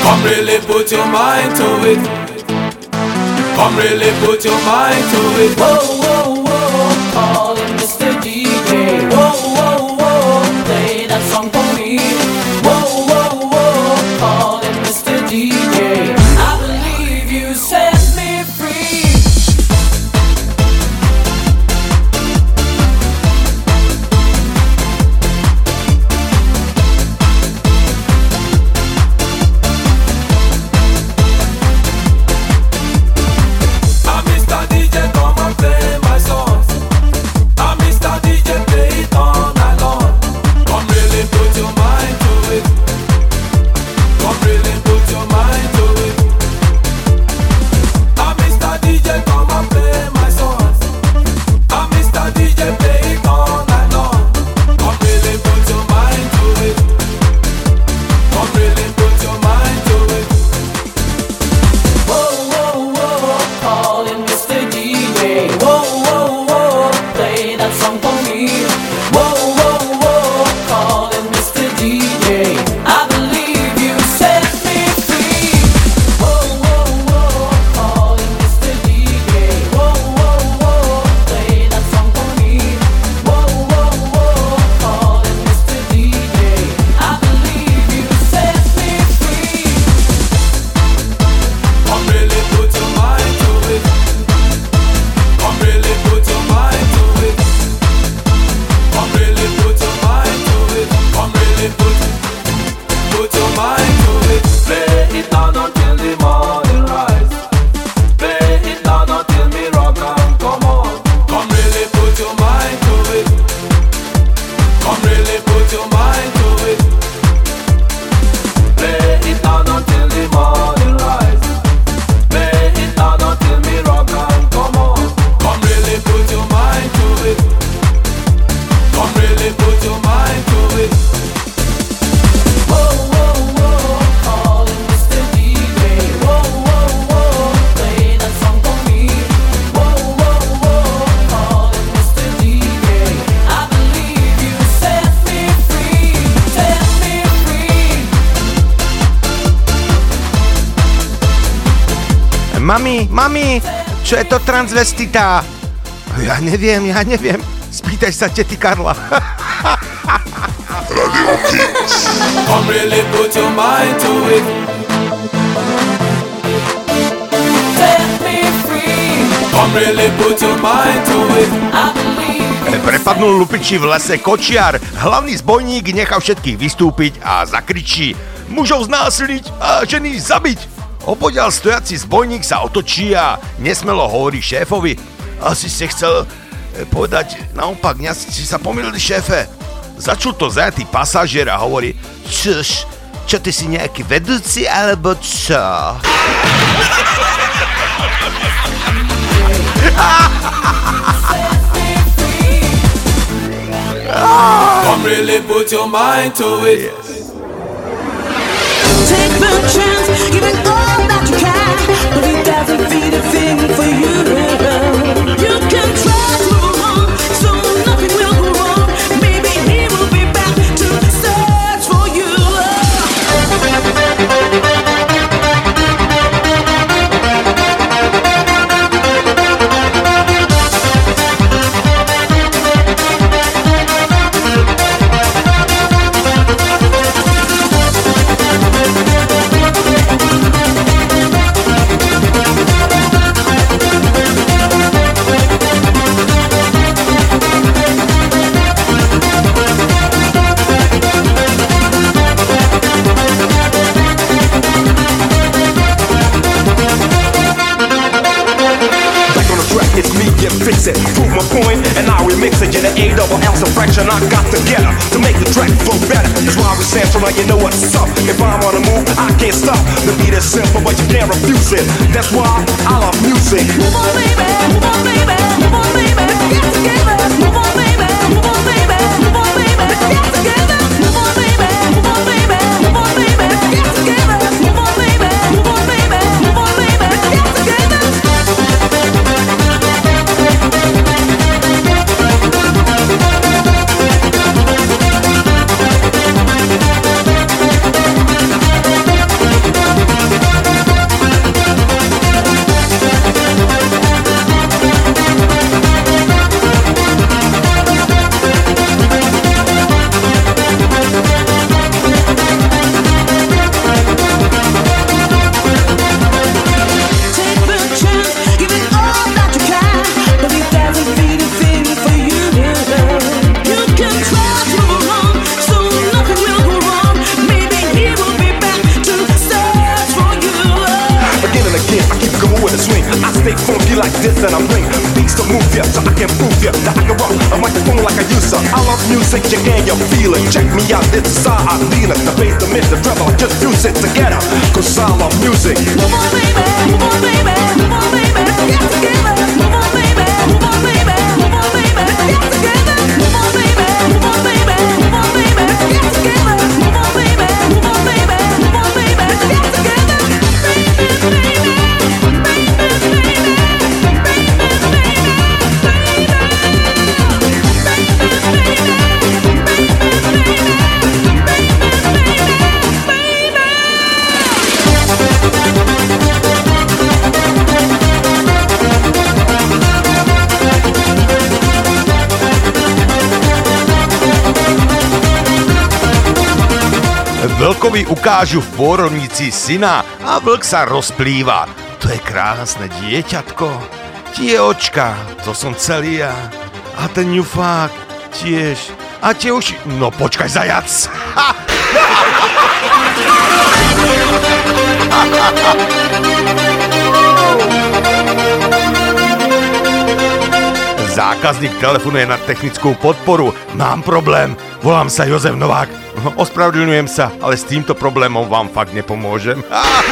S22: Come really put your mind to it. Come really put your mind to it. Whoa,
S5: neviem, ja neviem. Spýtaj sa tety Karla.
S22: Come really put your mind to it. Set me free. Come really put your mind to it. I.
S5: Prepadnul lupiči v lese kočiar. Hlavný zbojník nechá všetkých vystúpiť a zakričí. Mužov znásilniť a ženy zabiť. Opodiaľ stojaci zbojník sa otočí a nesmelo hovorí šéfovi. Asi ste chcel povedať naopak, ja si sa pomýlili šéfe. Začul to zajatý pasažier a hovorí, čož, čo ty si nejaký vedúci alebo čo?
S22: Come really put your mind to it.
S6: Take the chance, give it all that you can. But it doesn't be the thing for. You
S12: it. Prove my point, and I remix it. Yeah, the A double L a fraction I got together to make the track flow better. That's why we central, like you know what's up. If I'm on the move, I can't stop. The beat is simple, but you can't refuse it. That's why I love music.
S6: Move on, baby, move on, baby.
S12: Music,
S5: Vlkovi ukážu v pôrodnici syna a vlk sa rozplýva. To je krásne dieťatko. Tie očka, to som celý ja. A ten ňufák tiež. A tie uši... No počkaj, zajac. [laughs] Zákazník telefonuje na technickú podporu. Mám problém. Volám sa Jozef Novák. Ospravedlňujem sa, ale s týmto problémom vám fakt nepomôžem.
S6: Yo, [laughs]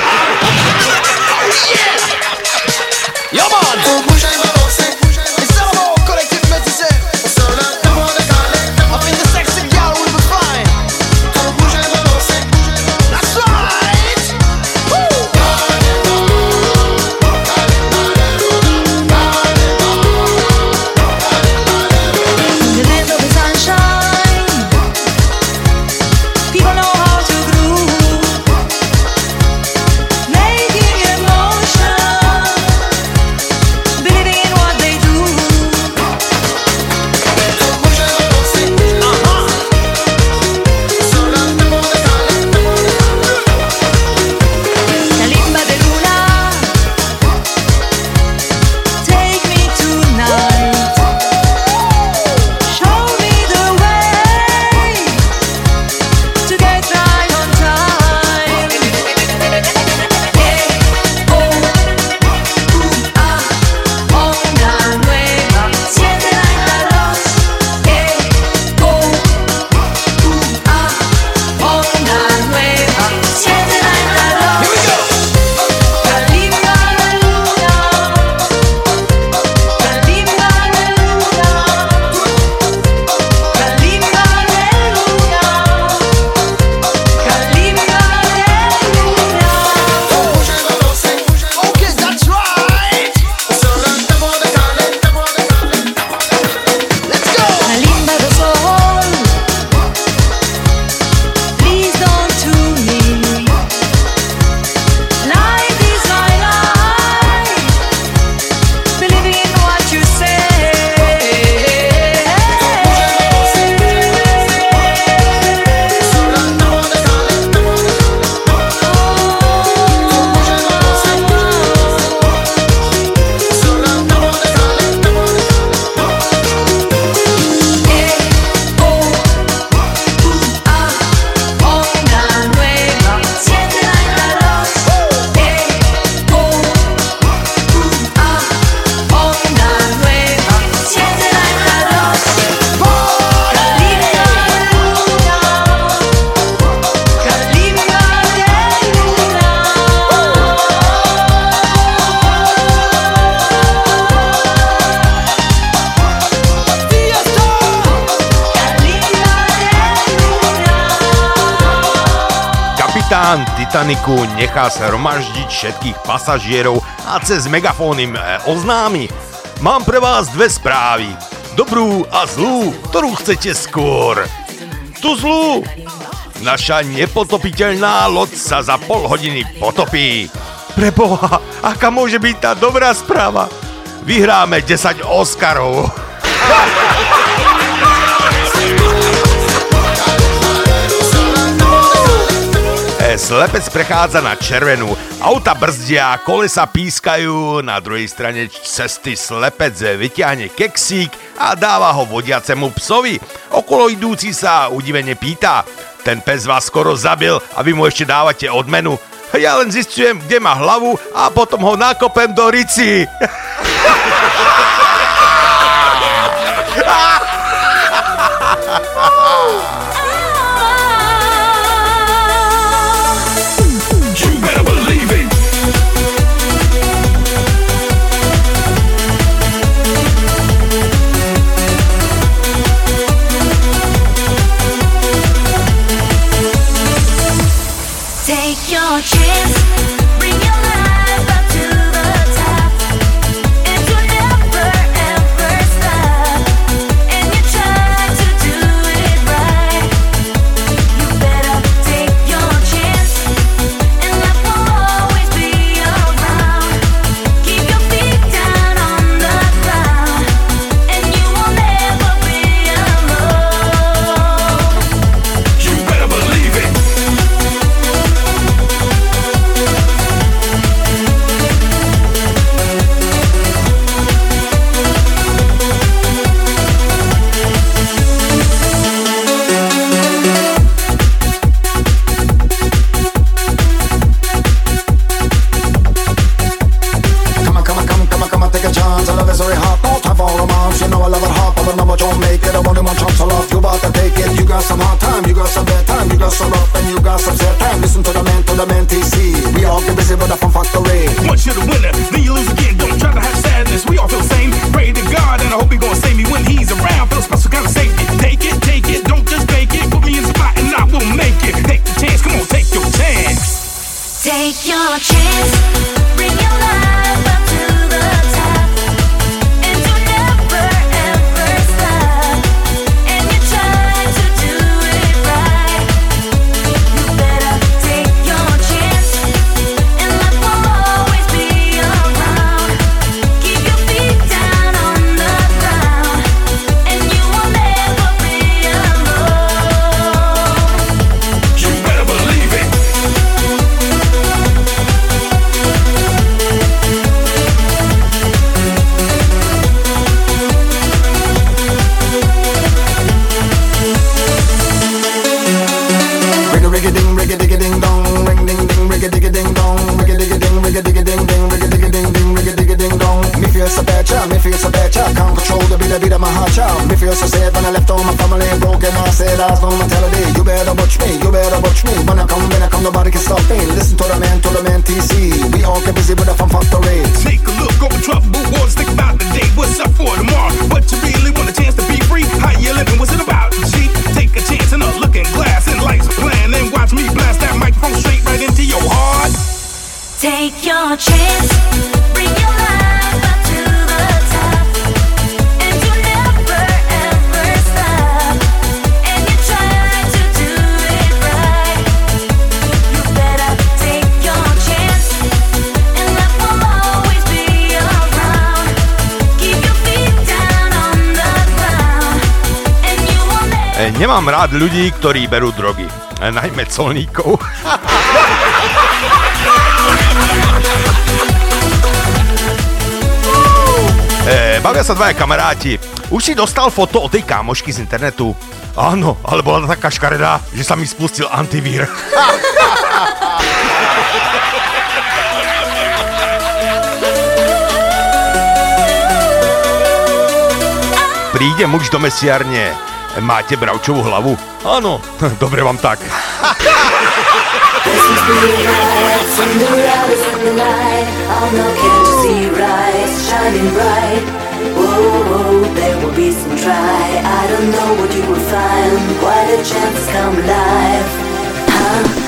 S5: nechá zhromaždiť všetkých pasažierov a cez megafón im oznámi. Mám pre vás dve správy. Dobrú a zlú, ktorú chcete skôr. Tu zlú! Naša nepotopiteľná loď sa za pol hodiny potopí. Preboha, aká môže byť tá dobrá správa? Vyhráme 10 Oscarov. slepec prechádza na červenú, auta brzdia, kolesa pískajú, na druhej strane cesty slepec vyťahne keksík a dáva ho vodiacemu psovi. Okolo idúci sa udivene pýta, ten pes vás skoro zabil a vy mu ešte dávate odmenu. Ja len zistujem, kde má hlavu a potom ho nakopem do rici. [laughs]
S16: You
S23: don't want to much hustle off You about to take it You got some hard time You got some bad time You got some rough And you got some
S5: Mám rád ľudí, ktorí berú drogy. E, najmä colníkov. [laughs] e, bavia sa dvaja kamaráti. Už si dostal foto od tej kámošky z internetu? Áno, ale bola taká škaredá, že sa mi spustil antivír. [laughs] Príde muž do mesiarne. Máte bravčovú hlavu? Áno, [laughs] dobre vám tak.
S24: Whoa, whoa, there will be some try. I don't know what you will find.
S2: Why the chance come alive? Huh?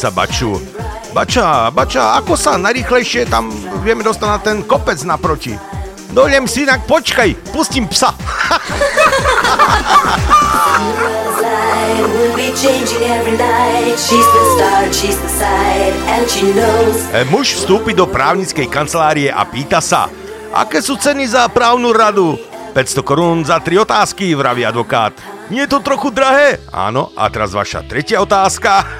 S5: Sa Baču. Bača, Bača, ako sa najrýchlejšie tam vieme dostať na ten kopec naproti? Dojdem si, inak počkaj, pustím psa. [laughs] E, Muž vstúpi do právnickej kancelárie a pýta sa, aké sú ceny za právnu radu? 500 korún za tri otázky, vraví advokát. Nie je to trochu drahé? Áno, a teraz vaša tretia otázka.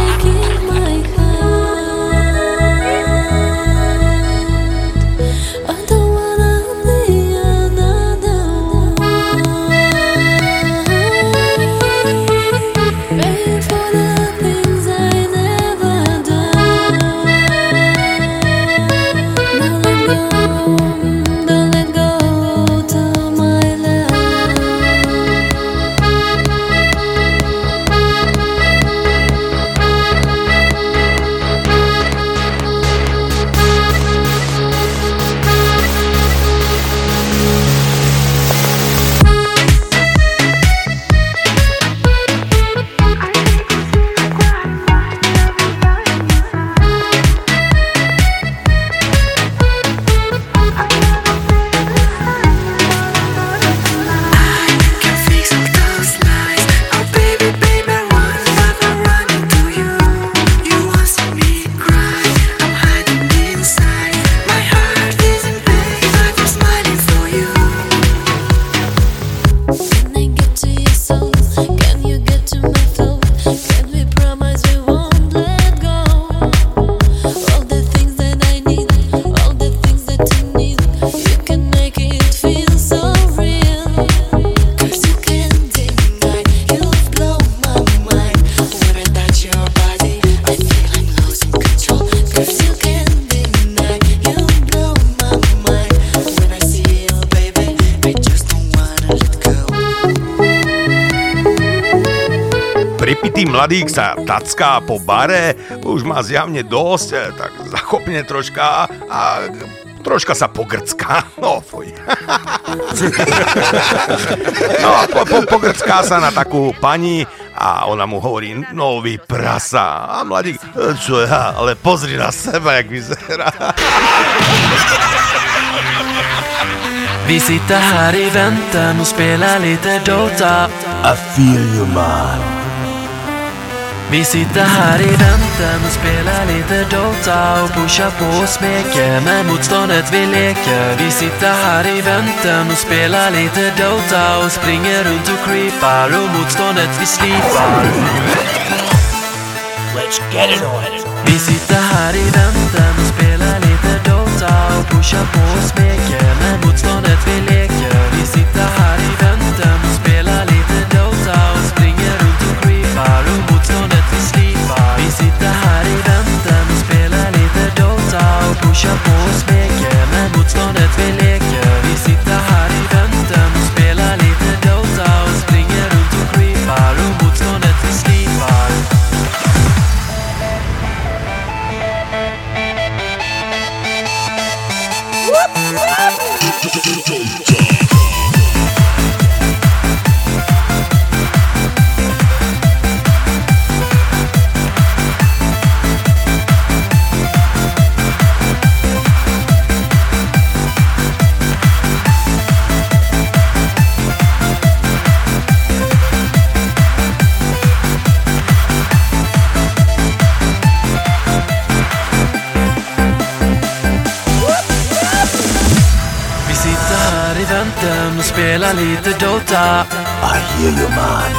S5: mladík sa tacká po bare, už má zjavne dosť, eh, tak zachopne troška a troška sa pogrcká. [laughs] No, fuj. [laughs] No a po, po, pogrcká sa na takú pani a ona mu hovorí, no vy prasa. A mladík, "E, čo ja, ale pozri na seba, jak vyzerá. [laughs]
S25: Vi sitter här i väntan och spelar lite Dota I feel you man Vi sitter här i väntan och spelar lite Dota och pushar på och smeker med motståndet vi leker. Vi sitter här i väntan och spelar lite Dota och springer runt och creepar och motståndet vi slipar.
S26: Let's get it on.
S25: Vi sitter här i väntan och spelar lite Dota och pushar på och smeker med motståndet vi leker
S26: hear you man.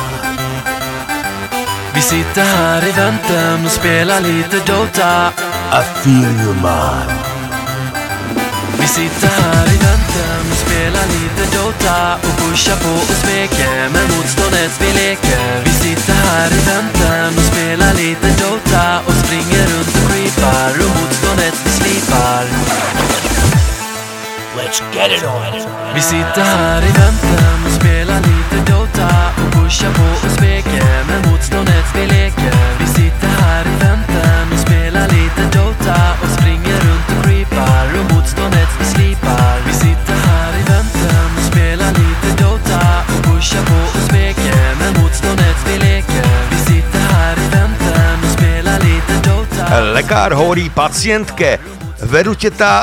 S25: Vi sitter här i väntan och spelar lite Dota.
S26: I feel you man.
S25: Vi sitter här i väntan och spelar lite Dota och pushar på och smeker med motståndet vi leker. Vi sitter här i väntan och spelar lite Dota och springer runt och creepar och motståndet vi slipar.
S26: Let's get it on.
S25: Vi sitter här i väntan och spelar lite Dota och pushar på och smeker med motståndet vi leker. Vi sitter här i väntan och spelar lite Dota och springer runt och creepar och motståndet vi slipar. Vi sitter här i väntan och spelar lite Dota och pushar på och smeker med motståndet vi leker. Vi sitter här i väntan och spelar lite Dota.
S5: Lekár hovorí pacientke, veru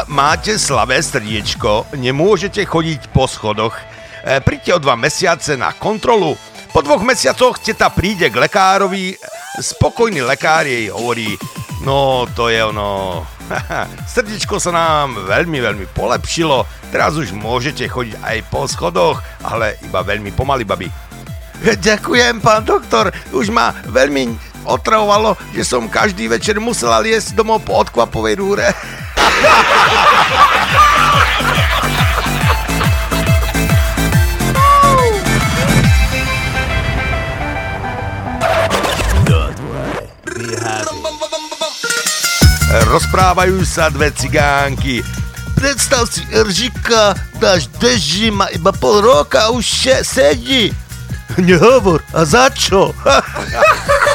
S5: máte slabé srdiečko, nemôžete chodiť po schodoch. E, príďte o dva mesiace na kontrolu. Po dvoch mesiacoch teta príde k lekárovi, spokojný lekár jej hovorí, no to je ono, [laughs] srdiečko sa nám veľmi, veľmi polepšilo, teraz už môžete chodiť aj po schodoch, ale iba veľmi pomaly, babi. [laughs] Ďakujem, pán doktor. Už ma veľmi otravovalo, že som každý večer musela liesť domov po odkvapovej rúre. [laughs] Rozprávajú sa dve cigánky. Predstav si Eržika, dáš deži, má iba pol roka a už še- sedí. Nehovor, a za čo? [laughs]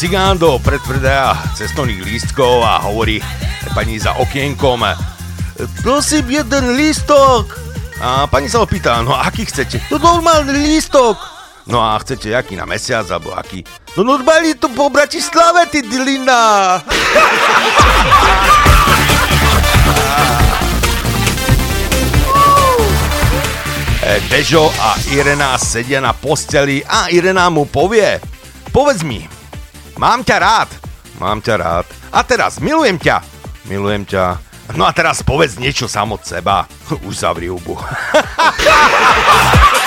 S2: cigán do predpredaja cestovných lístkov a hovorí pani za okienkom Prosím, jeden lístok. A pani sa ho pýta, no aký chcete? No normálny lístok. No a chcete aký na mesiac, alebo aký? No normálny to po Bratislave, ty dilina. [laughs] Dežo a Irena sedia na posteli a Irena mu povie Povedz mi, mám ťa rád, mám ťa rád. A teraz milujem ťa, milujem ťa. No a teraz povedz niečo sam od seba. Už zavri hubu. [laughs]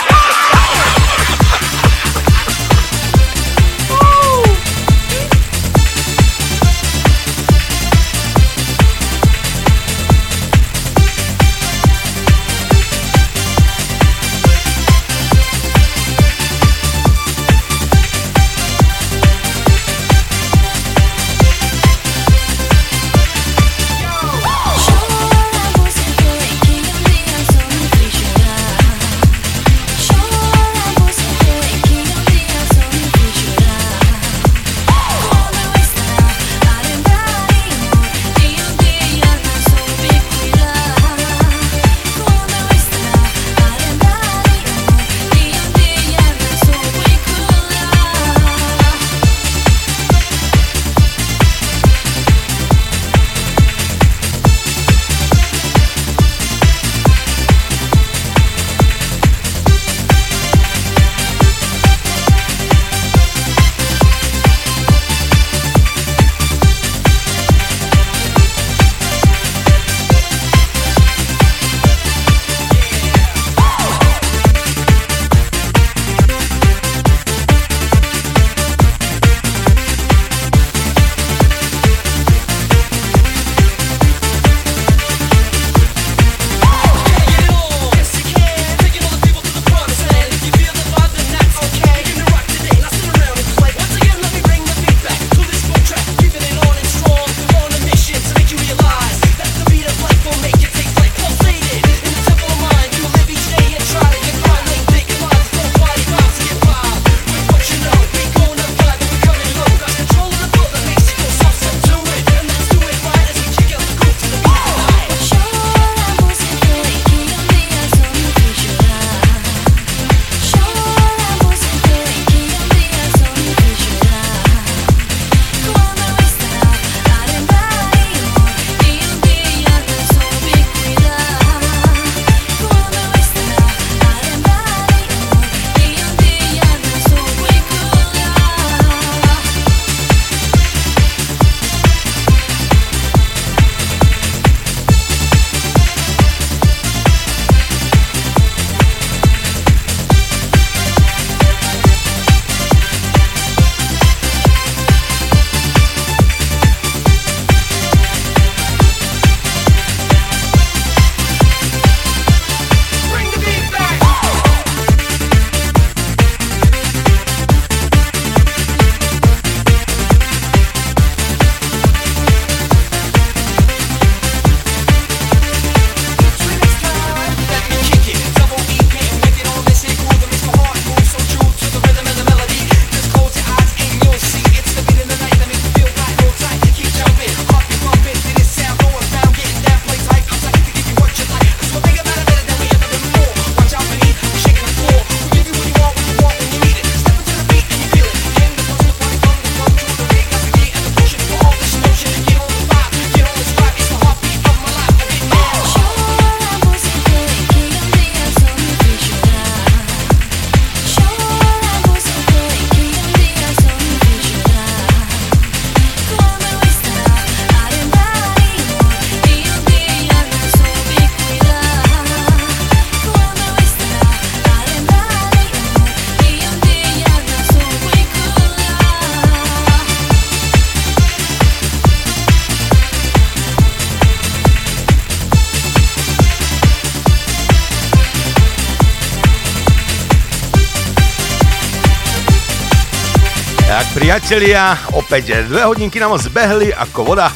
S2: priatelia, opäť dve hodinky nám zbehli ako voda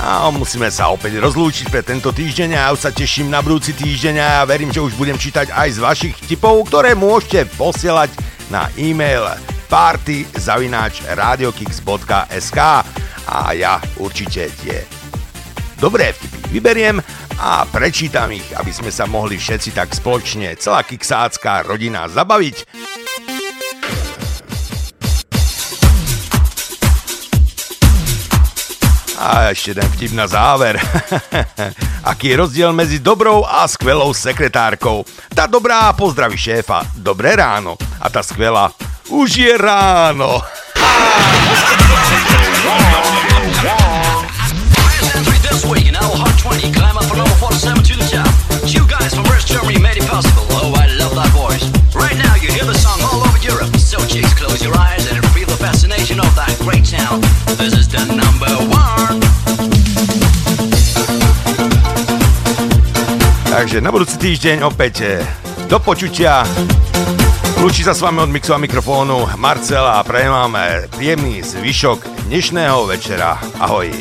S2: a musíme sa opäť rozlúčiť pre tento týždeň a ja sa teším na budúci týždeň a verím, že už budem čítať aj z vašich tipov, ktoré môžete posielať na e-mail
S5: party zavináč radiokix.sk a ja určite tie dobré vtipy vyberiem a prečítam ich, aby sme sa mohli všetci tak spoločne, celá kiksácká rodina zabaviť. A ešte jeden vtip na záver. [laughs] Aký je rozdiel medzi dobrou a skvelou sekretárkou? Tá dobrá pozdraví šéfa, dobré ráno. A tá skvelá, už je ráno.
S27: This week in our Hot 20, climb up from number 47 to the top. Two guys from West Germany made it possible. I love that voice. Right now, you hear the song all over Europe. So, chicks, close your eyes
S5: Takže na budúci týždeň opäť eh, do počutia. Lúči sa s vami od mixu a mikrofónu Marcel a prajem vám eh, príjemný zvyšok dnešného večera. Ahoj.